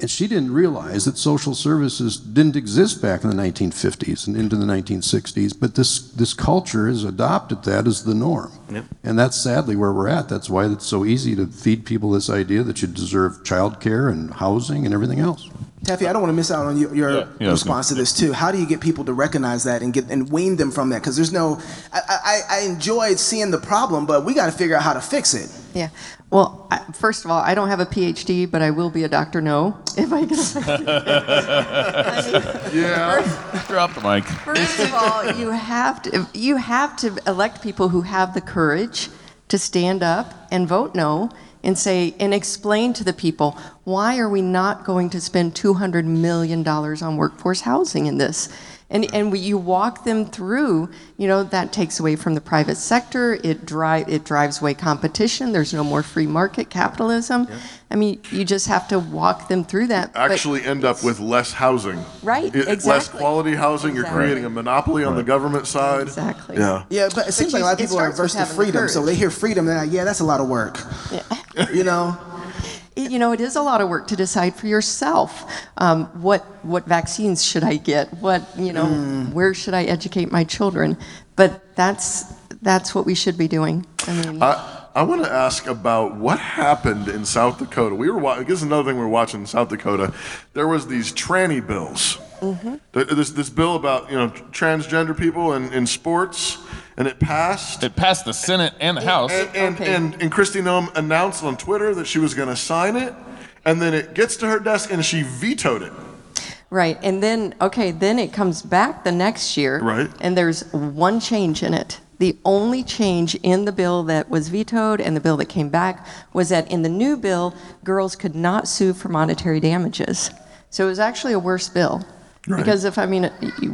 and she didn't realize that social services didn't exist back in the 1950s and into the 1960s, but this, this culture has adopted that as the norm. Yep. And that's sadly where we're at. That's why it's so easy to feed people this idea that you deserve childcare and housing and everything else. Taffy, I don't want to miss out on your, your Yeah, yeah, response to this too. How do you get people to recognize that and get and wean them from that? Because there's no, I, I, I enjoyed seeing the problem, but we got to figure out how to fix it. Yeah. Well, I, first of all, I don't have a PhD, but I will be a Dr. No if I get. Yeah. Drop the mic. First of all, you have to you have to elect people who have the courage to stand up and vote no and say and explain to the people why are we not going to spend 200 million dollars on workforce housing in this and and we, you walk them through you know that takes away from the private sector it drive it drives away competition there's no more free market capitalism i mean you just have to walk them through that but- Actually, end up with less housing. Right, I- Less quality housing. You're creating a monopoly on the government side. Exactly. Yeah. Yeah, but it seems like a lot of people are starts averse to freedom, so they hear freedom, they're like, yeah, that's a lot of work. Yeah. You know? It- you know, it is a lot of work to decide for yourself. Um, what what vaccines should I get? What you know, Mm. where should I educate my children? But that's that's what we should be doing. I mean, I, I want to ask about what happened in South Dakota. We were watching. This is another thing we were watching in South Dakota. There was these tranny bills. mhm. This this bill about you know transgender people in, in sports, and it passed. It passed the Senate and the House. And and, and, and Kristi Noem announced on Twitter that she was going to sign it, and then it gets to her desk and she vetoed it. right. And then okay, then it comes back the next year, Right. And there's one change in it. The only change in the bill that was vetoed and the bill that came back was that in the new bill, girls could not sue for monetary damages. So it was actually a worse bill. Right. Because if I mean,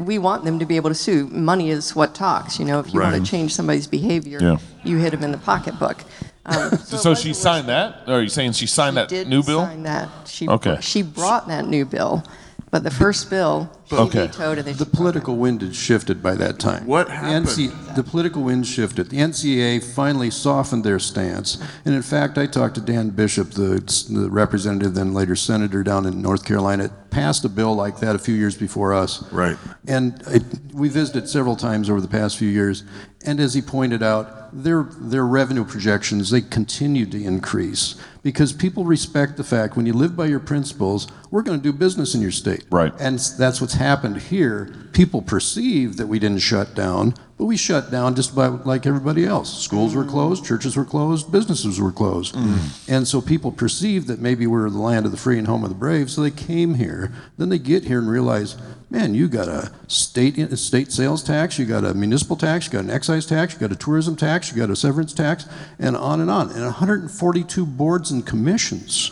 we want them to be able to sue. Money is what talks. You know, if you want to change somebody's behavior, Yeah. you hit them in the pocketbook. Um, So, she signed that? Or are you saying she signed that did new bill? sign that. She Okay. she brought that new bill, but the first bill Okay. vetoed and then The political wind had shifted by that time. What The happened? NC the political wind shifted. The NCAA finally softened their stance. And in fact, I talked to Dan Bishop, the, the representative, then later senator down in North Carolina, passed a bill like that a few years before us. Right. And it, we visited several times over the past few years. And as he pointed out, their, their revenue projections, they continue to increase because people respect the fact when you live by your principles, we're going to do business in your state. Right. And s- that's what's happened here. People perceive that we didn't shut down, but we shut down just about like everybody else. Schools were closed, churches were closed, businesses were closed. Mm-hmm. And so people perceived that maybe we're the land of the free and home of the brave, so they came here. Then they get here and realize, man, you got a state a state sales tax, you got a municipal tax, you got an excise tax, you got a tourism tax, you got a severance tax, and on and on. And 142 boards and commissions.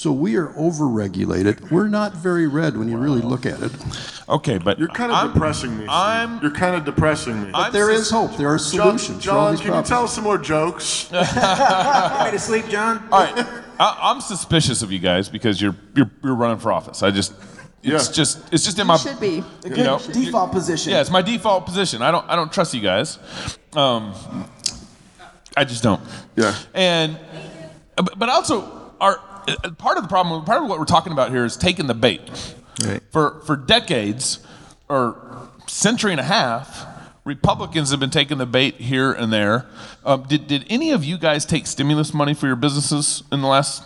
So we are overregulated. We're not very red when you really look at it. Okay, but You're kind of I'm- depressing me. Steve. I'm- You're kind of depressing me. But there is hope. There are John, solutions for all John these can you problems. tell us some more jokes? Way to sleep, John? All right, I, I'm suspicious of you guys because you're you're, you're running for office. I just it's Yeah. just it's just in You my should be. you know default position. yeah it's my default position. I don't I don't trust you guys. Um, I just don't. Yeah. And but but also our part of the problem part of what we're talking about here is taking the bait. Right. For for decades or century and a half, Republicans have been taking the bait here and there. Um, did did any of you guys take stimulus money for your businesses in the last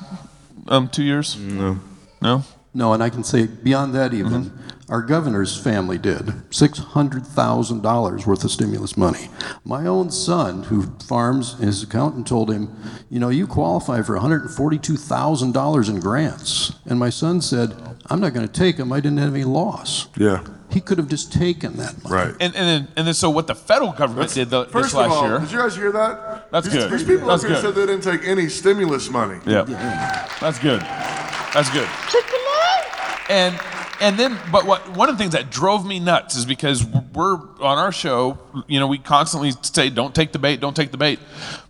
um, two years? No. No. No, and I can say beyond that even, Mm-hmm. Our governor's family did $600,000 worth of stimulus money. My own son, who farms, his accountant told him, you know, you qualify for $142,000 in grants. And my son said, I'm not going to take them. I didn't have any loss. Yeah. He could have just taken that money. Right. And and then, and then so what the federal government did the, First this last of all, year? did you guys hear that? That's these, good. These people That's up here good. said they didn't take any stimulus money. Yeah. That's good. That's good. And and then, but what one of the things that drove me nuts is because we're on our show, you know, we constantly say, "Don't take the bait, don't take the bait,"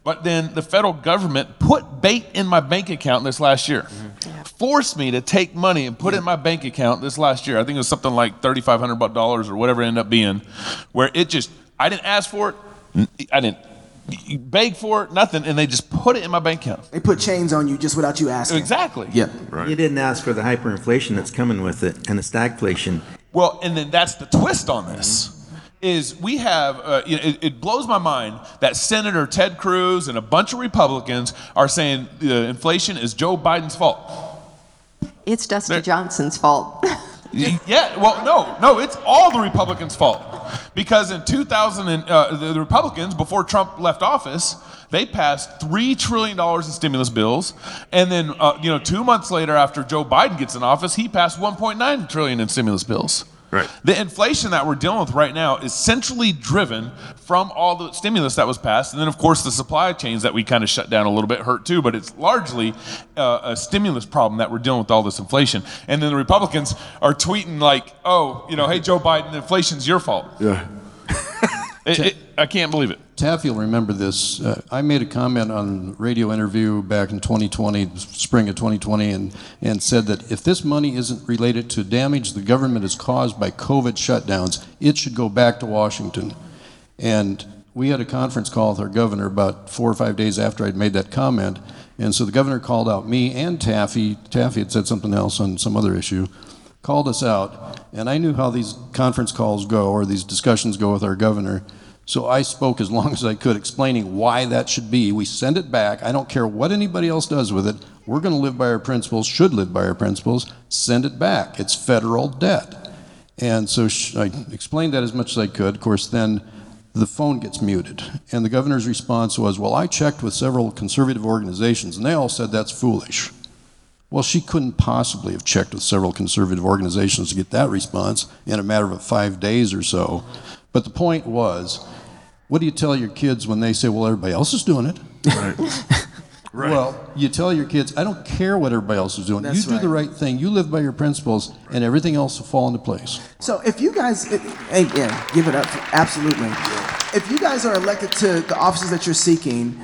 but then the federal government put bait in my bank account this last year, mm-hmm. forced me to take money and put it in my bank account this last year. I think it was something like thirty-five hundred dollars or whatever it ended up being, where it just I didn't ask for it, I didn't beg for it, nothing, and they just put it in my bank account. They put chains on you just without you asking. Exactly. Yep. You didn't ask for the hyperinflation that's coming with it and the stagflation. Well, and then that's the twist on this. Is we have, uh, you know, it, it blows my mind that Senator Ted Cruz and a bunch of Republicans are saying the inflation is Joe Biden's fault. It's Dusty Johnson's fault. Yeah, well, no, no, it's all the Republicans' fault. Because in 2000, and, uh, the, the Republicans, before Trump left office, they passed $3 trillion in stimulus bills. And then, uh, you know, two months later, after Joe Biden gets in office, he passed 1.9 trillion in stimulus bills. Right. The inflation that we're dealing with right now is centrally driven from all the stimulus that was passed. And then, of course, the supply chains that we kind of shut down a little bit hurt too, but it's largely uh, a stimulus problem that we're dealing with all this inflation. And then the Republicans are tweeting, like, oh, you know, hey, Joe Biden, inflation's your fault. Yeah. It- it- I can't believe it. Taffy will remember this. Uh, I made a comment on radio interview back in 2020, spring of 2020, and, and said that if this money isn't related to damage the government has caused by COVID shutdowns, it should go back to Washington. And we had a conference call with our governor about four or five days after I'd made that comment. And so the governor called out me and Taffy. Taffy had said something else on some other issue called us out, and I knew how these conference calls go or these discussions go with our governor. So I spoke as long as I could, explaining why that should be. We send it back. I don't care what anybody else does with it. We're going to live by our principles, should live by our principles. Send it back. It's federal debt. And so I explained that as much as I could. Of course, then the phone gets muted. And the governor's response was, Well, I checked with several conservative organizations, and they all said that's foolish. Well, she couldn't possibly have checked with several conservative organizations to get that response in a matter of five days or so. But the point was, what do you tell your kids when they say, well, everybody else is doing it? Right. Right. Well, you tell your kids, I don't care what everybody else is doing. That's you do the right thing. You live by your principles, and everything else will fall into place. So if you guys, if, hey, yeah, give it up, absolutely. If you guys are elected to the offices that you're seeking,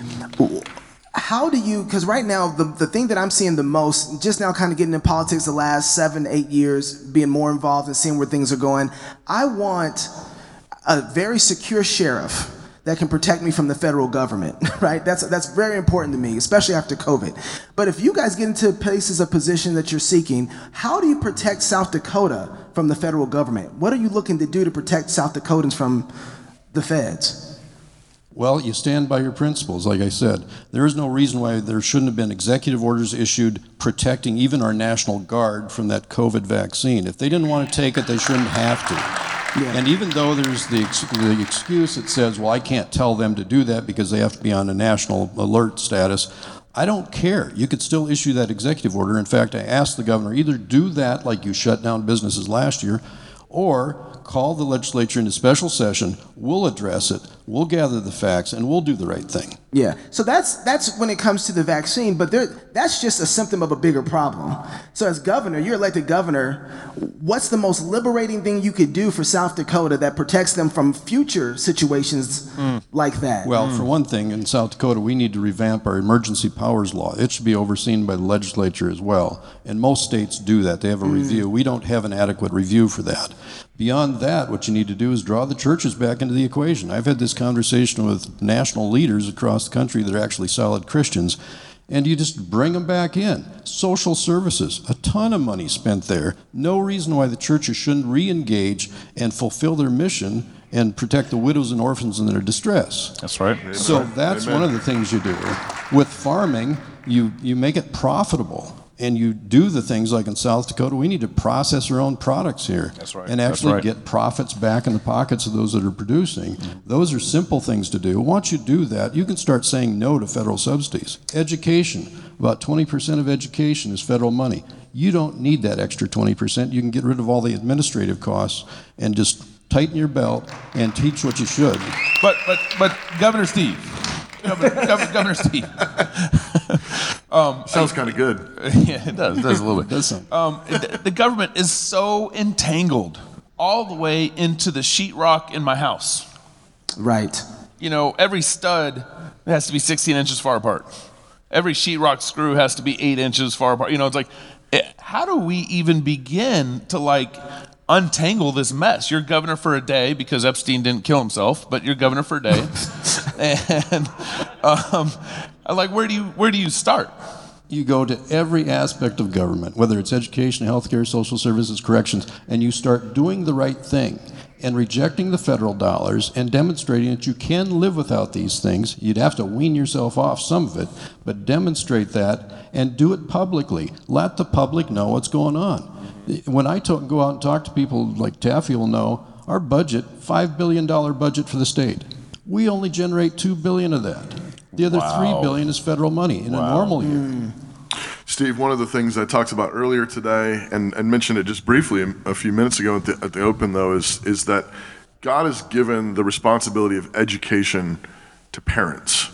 how do you? Because right now, the the thing that I'm seeing the most, just now, kind of getting in politics the last seven, eight years, being more involved and seeing where things are going. I want a very secure sheriff that can protect me from the federal government, right? That's that's very important to me, especially after COVID. But if you guys get into places of position that you're seeking, how do you protect South Dakota from the federal government? What are you looking to do to protect South Dakotans from the feds? Well, you stand by your principles, like I said. There is no reason why there shouldn't have been executive orders issued protecting even our National Guard from that COVID vaccine. If they didn't want to take it, they shouldn't have to. And even though there's the, ex- the excuse that says, well, I can't tell them to do that because they have to be on a national alert status, I don't care. You could still issue that executive order. In fact, I asked the governor either do that like you shut down businesses last year, or call the legislature into special session. We'll address it, we'll gather the facts, and we'll do the right thing. Yeah. So that's that's when it comes to the vaccine, but there that's just a symptom of a bigger problem. So as governor, you're elected governor, what's the most liberating thing you could do for South Dakota that protects them from future situations like that? Well, for one thing, in South Dakota, we need to revamp our emergency powers law. It should be overseen by the legislature as well. And most states do that. They have a Mm. review. We don't have an adequate review for that. Beyond that, what you need to do is draw the churches back into the equation. I've had this conversation with national leaders across the country that are actually solid Christians, and you just bring them back in. Social services, a ton of money spent there. No reason why the churches shouldn't re engage and fulfill their mission and protect the widows and orphans in their distress. That's right. So that's one of the things you do. With farming, you, you make it profitable and you do the things like in South Dakota, we need to process our own products here. That's right. And actually right. get profits back in the pockets of those that are producing. Those are simple things to do. Once you do that, you can start saying no to federal subsidies. Education, about 20% of education is federal money. You don't need that extra 20%. You can get rid of all the administrative costs and just tighten your belt and teach what you should. But but but Governor Steve, Governor, Governor, Governor Steve. um, Sounds kind of good. yeah, it does. It does a little bit. Um, the, the government is so entangled all the way into the sheetrock in my house. Right. You know, every stud has to be 16 inches far apart. Every sheetrock screw has to be eight inches far apart. You know, it's like, eh, how do we even begin to like untangle this mess? You're governor for a day because Epstein didn't kill himself, but you're governor for a day. and um, like, where do you where do you start? You go to every aspect of government, whether it's education, healthcare, social services, corrections, and you start doing the right thing and rejecting the federal dollars and demonstrating that you can live without these things. You'd have to wean yourself off some of it, but demonstrate that and do it publicly. Let the public know what's going on. When I talk, go out and talk to people like Taffy will know, our budget, $5 billion budget for the state. We only generate 2 billion of that. The other Wow. $3 billion is federal money in a normal year. Hmm. Steve, one of the things I talked about earlier today and, and mentioned it just briefly a few minutes ago at the, at the open, though, is, is that God has given the responsibility of education to parents.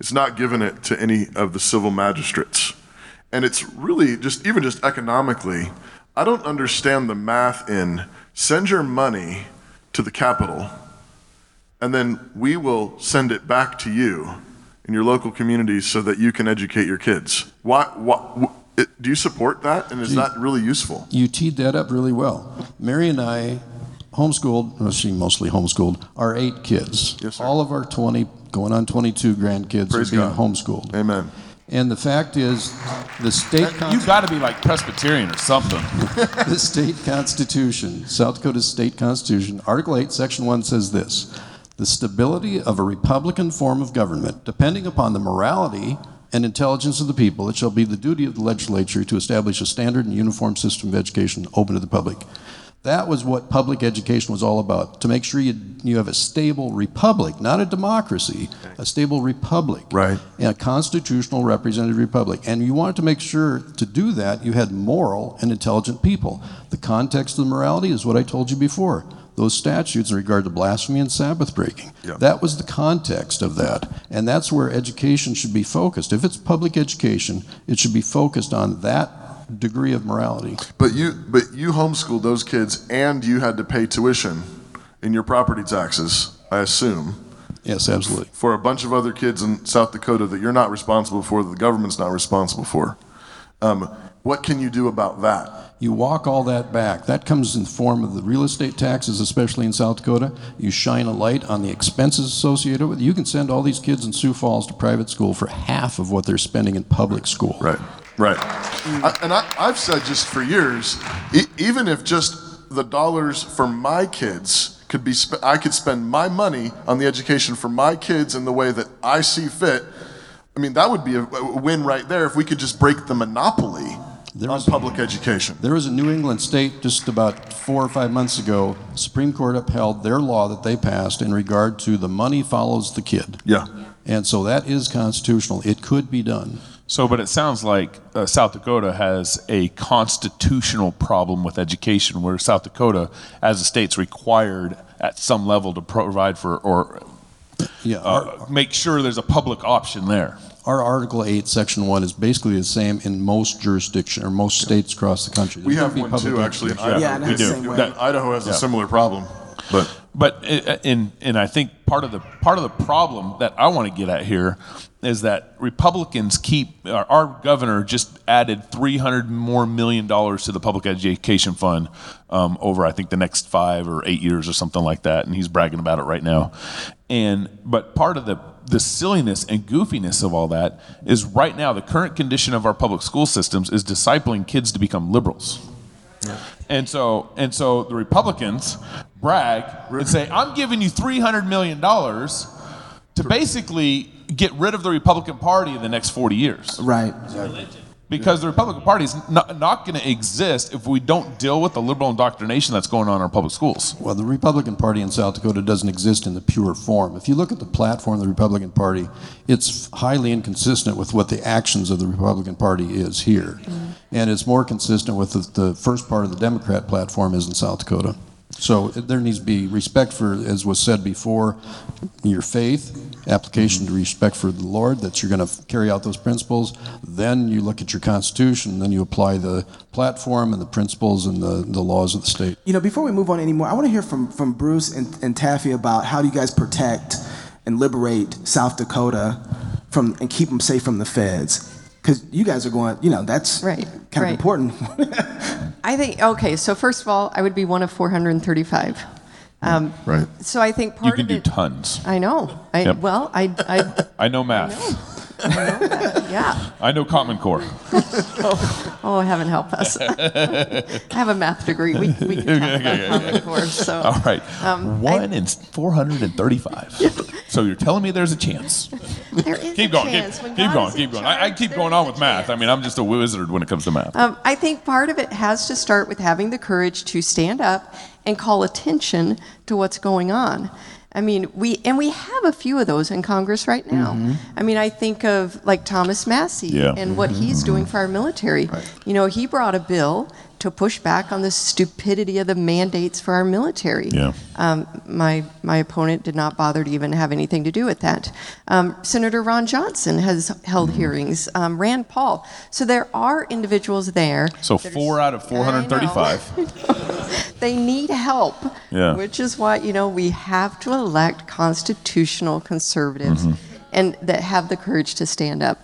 It's not given it to any of the civil magistrates. And it's really just, even just economically, I don't understand the math in send your money to the capital and then we will send it back to you in your local communities so that you can educate your kids. Why, why, it- do you support that? And is Gee. that really useful? You teed that up really well. Mary and I homeschooled, well, she mostly homeschooled, our eight kids. Yes, sir. All of our 20, going on 22 grandkids Praise are being God. homeschooled. Amen. And the fact is, the state—you've got to be like Presbyterian or something. the state constitution, South Dakota's state constitution, Article 8, Section 1 says this The stability of a Republican form of government, depending upon the morality and intelligence of the people, it shall be the duty of the legislature to establish a standard and uniform system of education open to the public. That was what public education was all about, to make sure you, you have a stable republic, not a democracy, a stable republic. Right. And a constitutional representative republic. And you wanted to make sure to do that you had moral and intelligent people. The context of the morality is what I told you before. Those statutes in regard to blasphemy and Sabbath breaking. Yeah. That was the context of that. And that's where education should be focused. If it's public education, it should be focused on that degree of morality. But you, but you homeschooled those kids and you had to pay tuition in your property taxes, I assume. Yes, absolutely. For a bunch of other kids in South Dakota that you're not responsible for, that the government's not responsible for. Um, what can you do about that? You walk all that back. That comes in the form of the real estate taxes, especially in South Dakota. You shine a light on the expenses associated with it. You can send all these kids in Sioux Falls to private school for half of what they're spending in public school. Right, right. I, and I, I've said just for years, e- even if just the dollars for my kids could be, sp- I could spend my money on the education for my kids in the way that I see fit. I mean, that would be a, a win right there if we could just break the monopoly on public education. There was a New England state just about four or five months ago. Supreme Court upheld their law that they passed in regard to the money follows the kid. Yeah. And so that is constitutional. It could be done. So, but it sounds like uh, South Dakota has a constitutional problem with education, where South Dakota, as a state's required at some level to provide for or Yeah, uh, make sure there's a public option there. Our Article 8, Section 1 is basically the same in most jurisdictions or most states across the country. We have one public too, actually. In education. Idaho. we do. That- Idaho has a similar problem, but But i- in and I think part of the part of the problem that I want to get at here is that Republicans keep our, our governor just added 300 more million dollars to the public education fund um, over I think the next five or eight years or something like that, and he's bragging about it right now. And but part of the the silliness and goofiness of all that is right now the current condition of our public school systems is discipling kids to become liberals. Yeah. And so and so the Republicans brag and say, "I'm giving you 300 million dollars to basically get rid of the Republican Party in the next 40 years." Right. Because the Republican Party is not, not going to exist if we don't deal with the liberal indoctrination that's going on in our public schools. Well, the Republican Party in South Dakota doesn't exist in the pure form. If you look at the platform of the Republican Party, it's highly inconsistent with what the actions of the Republican Party is here. Mm-hmm. And it's more consistent with the, the first part of the Democrat platform is in South Dakota. So there needs to be respect for, as was said before, your faith, application to respect for the Lord, that you're going to carry out those principles. Then you look at your Constitution, then you apply the platform and the principles and the, the laws of the state. You know, before we move on anymore, I want to hear from, from Bruce and, and Taffy about how do you guys protect and liberate South Dakota from and keep them safe from the feds? Because you guys are going, you know, that's Right, kind right. of important. I think, okay, so first of all, I would be one of 435. Um, right. So I think part You can of do it. tons. I know. I, Yep. Well, I, I, I know math. Yeah. I know Common Core. Oh, oh, heaven help us. I have a math degree. We, we can talk about Common Core. So, All right. um, One in 435. so you're telling me there's a chance. There is keep a going. chance. Keep, keep going. Keep in going. I, I keep going on with math. I mean, I'm just a wizard when it comes to math. Um, I think part of it has to start with having the courage to stand up and call attention to what's going on. I mean, we and we have a few of those in Congress right now. Mm-hmm. I mean, I think of like Thomas Massie Yeah. and what he's doing for our military. You know, he brought a bill to push back on the stupidity of the mandates for our military. Yeah. Um, my my opponent did not bother to even have anything to do with that. Um, Senator Ron Johnson has held Mm-hmm. hearings. Um, Rand Paul. So there are individuals there. So four out of 435. they need help. Yeah. Which is why, you know, we have to elect constitutional conservatives Mhm. and that have the courage to stand up.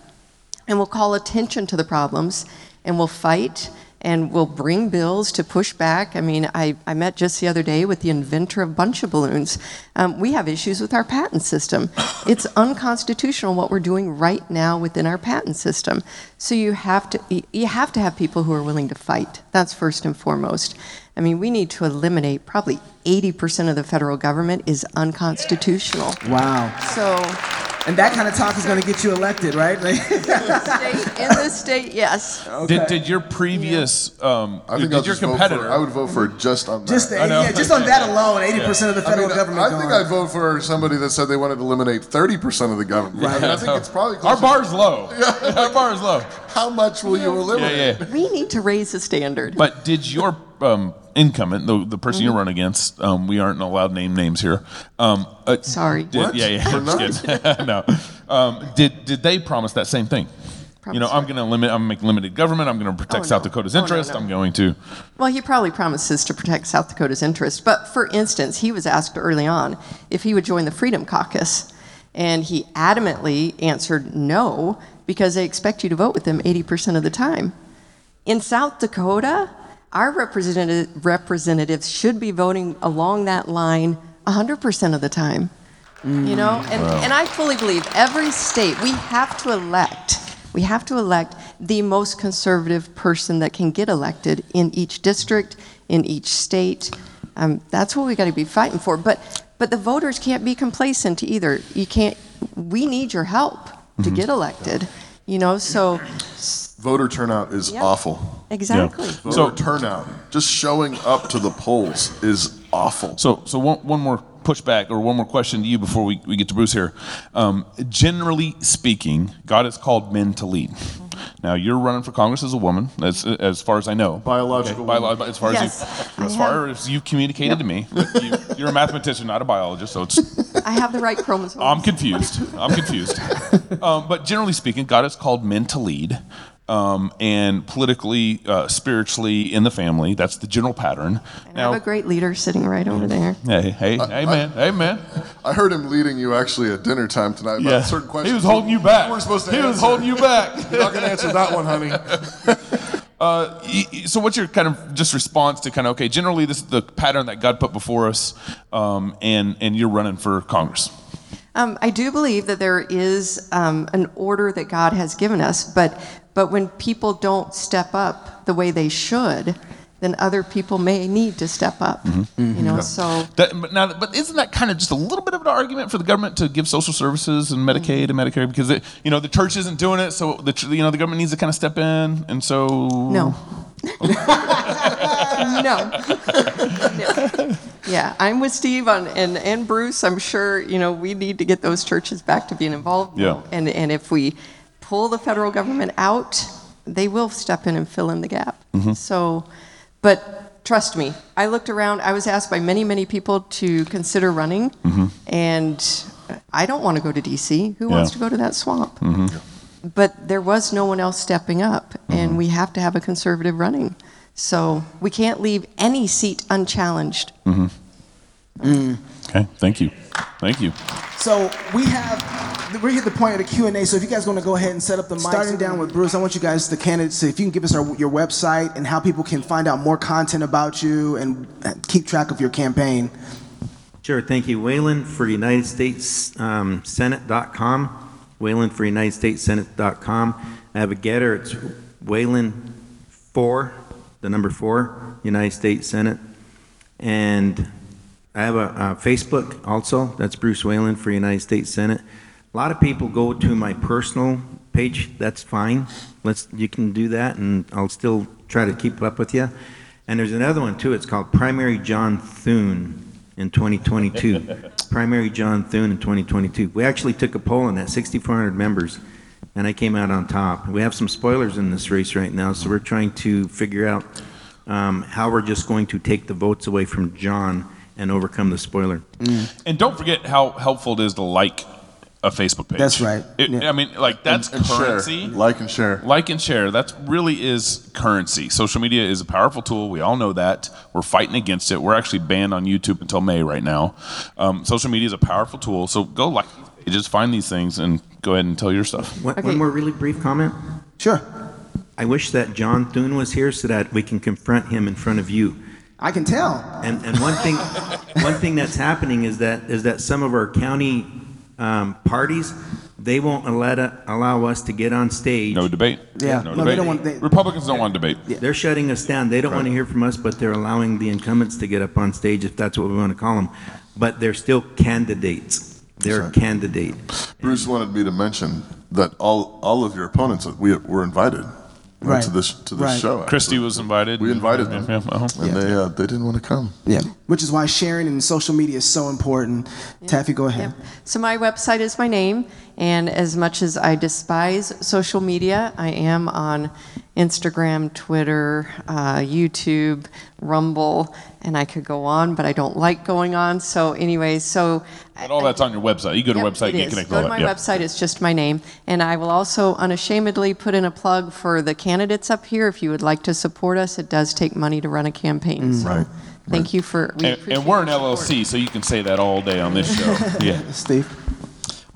And we'll call attention to the problems and we'll fight and we'll bring bills to push back. I mean, I, I met just the other day with the inventor of bunch of balloons. Um, we have issues with our patent system. It's unconstitutional what we're doing right now within our patent system. So you have to you have to have people who are willing to fight. That's first and foremost. I mean, we need to eliminate probably 80% of the federal government is unconstitutional. wow. So And that kind of talk is going to get you elected, right? state, in the state, yes. Did, did your previous um, I think did I'll your competitor? for, I would vote for just on that. just the, yeah, just on that alone, 80% of the I federal mean, government. I think. I'd vote for somebody that said they wanted to eliminate 30% of the government. I, mean, I think it's probably Our closer- bar's low. Our bar is low. How much will you Yeah, eliminate? yeah. We need to raise the standard. But did your um, incumbent, the, the person you run against, um, we aren't allowed to name names here. Um, uh, Sorry. Did, What? Yeah, yeah. I'm just kidding. no. Um, did did they promise that same thing? you know, Promise I'm going to limit. I'm going to make limited government. I'm going to protect Oh, South no. Dakota's Oh, no, interest. no. I'm going to. Well, he probably promises to protect South Dakota's interest. But for instance, he was asked early on if he would join the Freedom Caucus. And he adamantly answered no because they expect you to vote with them 80% of the time. In South Dakota, our representative, representatives should be voting along that line 100% of the time. You know, and, Wow. and I fully believe every state, we have to elect, we have to elect the most conservative person that can get elected in each district, in each state. Um, that's what we got to be fighting for. But, but the voters can't be complacent either. You can't, we need your help to Mhm. get elected, you know, so Voter turnout is Yeah. awful. Exactly. Voter So- turnout, just showing up to the polls is awful. So, so one, one more pushback or one more question to you before we, we get to Bruce here. Um, generally speaking, God has called men to lead. Now, you're running for Congress as a woman, as, as far as I know. Biological Bio- woman. as far Yes, as you, as far have. as you've communicated to me. But you, you're a mathematician, not a biologist, so it's I have the right chromosomes. I'm confused. I'm confused. um, but generally speaking, God has called men to lead, um, and politically, uh, spiritually, in the family. That's the general pattern. I have a great leader sitting right over there. Hey, hey, hey, man, hey, man. I heard him leading you actually at dinner time tonight about Yeah. certain questions. He was holding you back. You weren't supposed to He was holding you back. You're not going to answer that one, honey. Uh, so what's your kind of just response to kind of okay? Generally, this is the pattern that God put before us, um, and and you're running for Congress. Um, I do believe that there is um, an order that God has given us, but but when people don't step up the way they should, then other people may need to step up. Mm-hmm. You mm-hmm. know, so That, but now, but isn't that kind of just a little bit of an argument for the government to give social services and mm-hmm. Medicaid and Medicare because it, you know the church isn't doing it, so the you know the government needs to kind of step in, and so no. no. No. Yeah, I'm with Steve on, and, and Bruce. I'm sure, you know, we need to get those churches back to being involved. Yeah. And, and if we pull the federal government out, they will step in and fill in the gap. Mhm. So, but trust me, I looked around. I was asked by many, many people to consider running, Mhm. and I don't want to go to D.C. Who Yeah. wants to go to that swamp? Mhm. But there was no one else stepping up, Mm-hmm. and we have to have a conservative running. So we can't leave any seat unchallenged. Mhm. Okay, thank you, thank you. So we have we're at the point of the Q and A. So if you guys want to go ahead and set up the mic, starting down with Bruce, I want you guys, the candidates, if you can give us our, your website and how people can find out more content about you and keep track of your campaign. Sure, thank you. Whalen for United States um, Senate.com. Whalen for United States Senate.com. I have a GETTR. It's Whalen 4, the number 4, United States Senate. And I have a, uh Facebook also. That's Bruce Whalen for United States Senate. A lot of people go to my personal page. That's fine. Let's you can do that, and I'll still try to keep up with you. And there's another one too. It's called Primary John Thune in 2022. Primary John Thune in 2022. We actually took a poll on that, 6,400 members, and I came out on top. We have some spoilers in this race right now, so we're trying to figure out um, how we're just going to take the votes away from John and overcome the spoiler. And don't forget how helpful it is to like a Facebook page. That's right. It, I mean, like that's And- and share. currency. Like and share. Like and share. That really is currency. Social media is a powerful tool. We all know that. We're fighting against it. We're actually banned on YouTube until May right now. Um, social media is a powerful tool. So go like these pages, find these things, and go ahead and tell your stuff. One, one more really brief comment. Sure. I wish that John Thune was here so that we can confront him in front of you. I can tell. And and one thing, one thing that's happening is that is that some of our county um, parties they won't let uh, allow us to get on stage. No debate. Yeah. No, No, they don't want- they- Republicans don't want to debate. They're shutting us down. They don't want to hear from us, but they're allowing the incumbents to get up on stage, if that's what we want to call them. But they're still candidates. They're That's a candidate. Bruce wanted me to mention that all all of your opponents we were invited right, to Right. this to this Right. show. actually. Kristi was invited. We invited them, Yeah, and they uh, they didn't want to come. Yeah. Which is why sharing and social media is so important. Taffy, go ahead. So my website is my name, and as much as I despise social media, I am on Instagram, Twitter, uh, YouTube, Rumble, and I could go on, but I don't like going on. So anyway, so But all that's on your website. You go to Yep, website it get connected Go to my that. website. It's just my name, and I will also unashamedly put in a plug for the candidates up here. If you would like to support us, it does take money to run a campaign. Mm. so Right, Thank you for. We And, and we're an LLC, so you can say that all day on this show. yeah. Steve.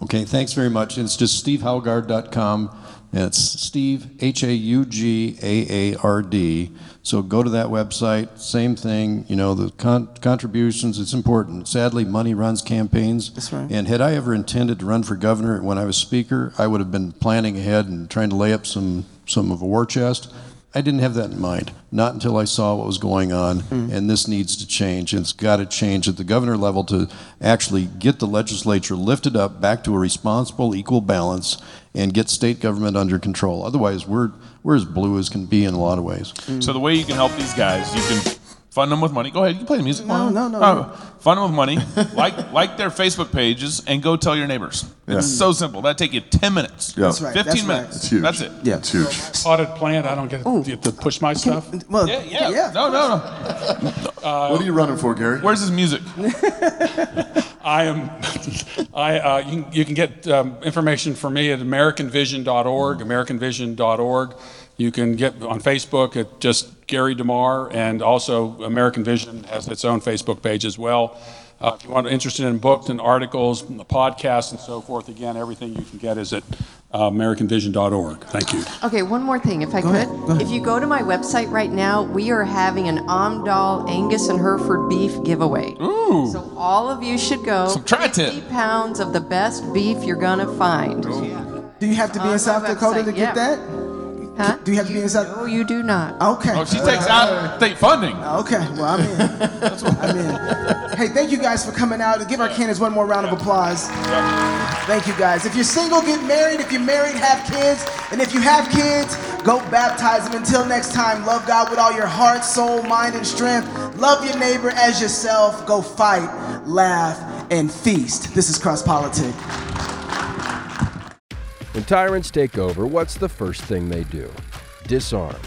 Okay, thanks very much. It's just stevehaugaard.com. And it's Steve, H A U G A A R D. So go to that website. Same thing, you know, the con- contributions, it's important. Sadly, money runs campaigns. That's right. And had I ever intended to run for governor when I was speaker, I would have been planning ahead and trying to lay up some, some of a war chest. I didn't have that in mind. Not until I saw what was going on, hmm. and this needs to change. And it's got to change at the governor level to actually get the legislature lifted up back to a responsible, equal balance, and get state government under control. Otherwise, we're we're as blue as can be in a lot of ways. So the way you can help these guys, you can fund them with money. Go ahead, you can play the music. No, no, no, no. Fund them with money. like like their Facebook pages and go tell your neighbors. Yeah. It's so simple. That take you ten minutes. Yeah. That's right, 15 that's right. minutes. It's huge. That's it. Yeah. It's huge. Potted plant, I don't get get to push my stuff. Well, Yeah, yeah. No, no, no. what are you running for, Gary? Where's his music? I am. I uh, you, can, you can get um, information for me at AmericanVision.org. AmericanVision.org. You can get on Facebook at just Gary DeMar, and also American Vision has its own Facebook page as well. Uh, if you want interested in books and articles, and the podcasts and so forth, again, everything you can get is at uh, AmericanVision.org. Thank you. Okay, one more thing, if I could. Ahead, If you go to my website right now, we are having an Amdal Angus and Hereford beef giveaway. Ooh. So all of you should go. Some tri-tip. 50 pounds of the best beef you're gonna find. Do you have to be On in South my Dakota to get yeah. that? Huh? Do you have to be inside? South? No, you do not. Okay. Oh, she takes out state funding. Okay, well, I'm in. I'm in. Hey, thank you guys for coming out. Give our candidates one more round of applause. Thank you guys. If you're single, get married. If you're married, have kids. And if you have kids, go baptize them. Until next time, love God with all your heart, soul, mind, and strength. Love your neighbor as yourself. Go fight, laugh, and feast. This is Cross Politic. When tyrants take over, what's the first thing they do? Disarm.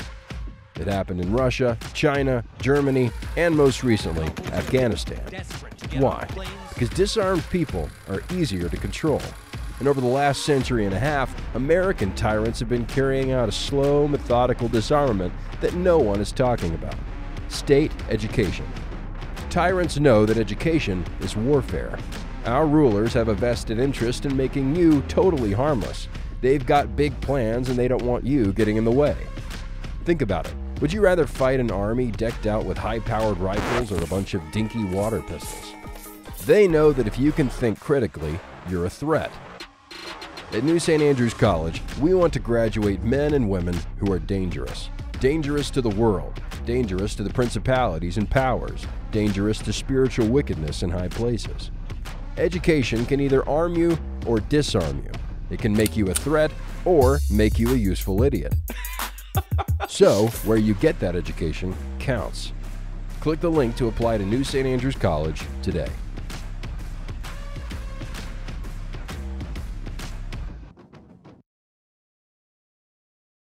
It happened in Russia, China, Germany, and most recently, Afghanistan. Why? Because disarmed people are easier to control. And over the last century and a half, American tyrants have been carrying out a slow, methodical disarmament that no one is talking about state education. Tyrants know that education is warfare. Our rulers have a vested interest in making you totally harmless. They've got big plans and they don't want you getting in the way. Think about it. Would you rather fight an army decked out with high powered rifles or a bunch of dinky water pistols? They know that if you can think critically, you're a threat. At New St. Andrews College, we want to graduate men and women who are dangerous. Dangerous to the world, dangerous to the principalities and powers, dangerous to spiritual wickedness in high places. Education can either arm you or disarm you. It can make you a threat or make you a useful idiot. so, where you get that education counts. Click the link to apply to New St. Andrews College today.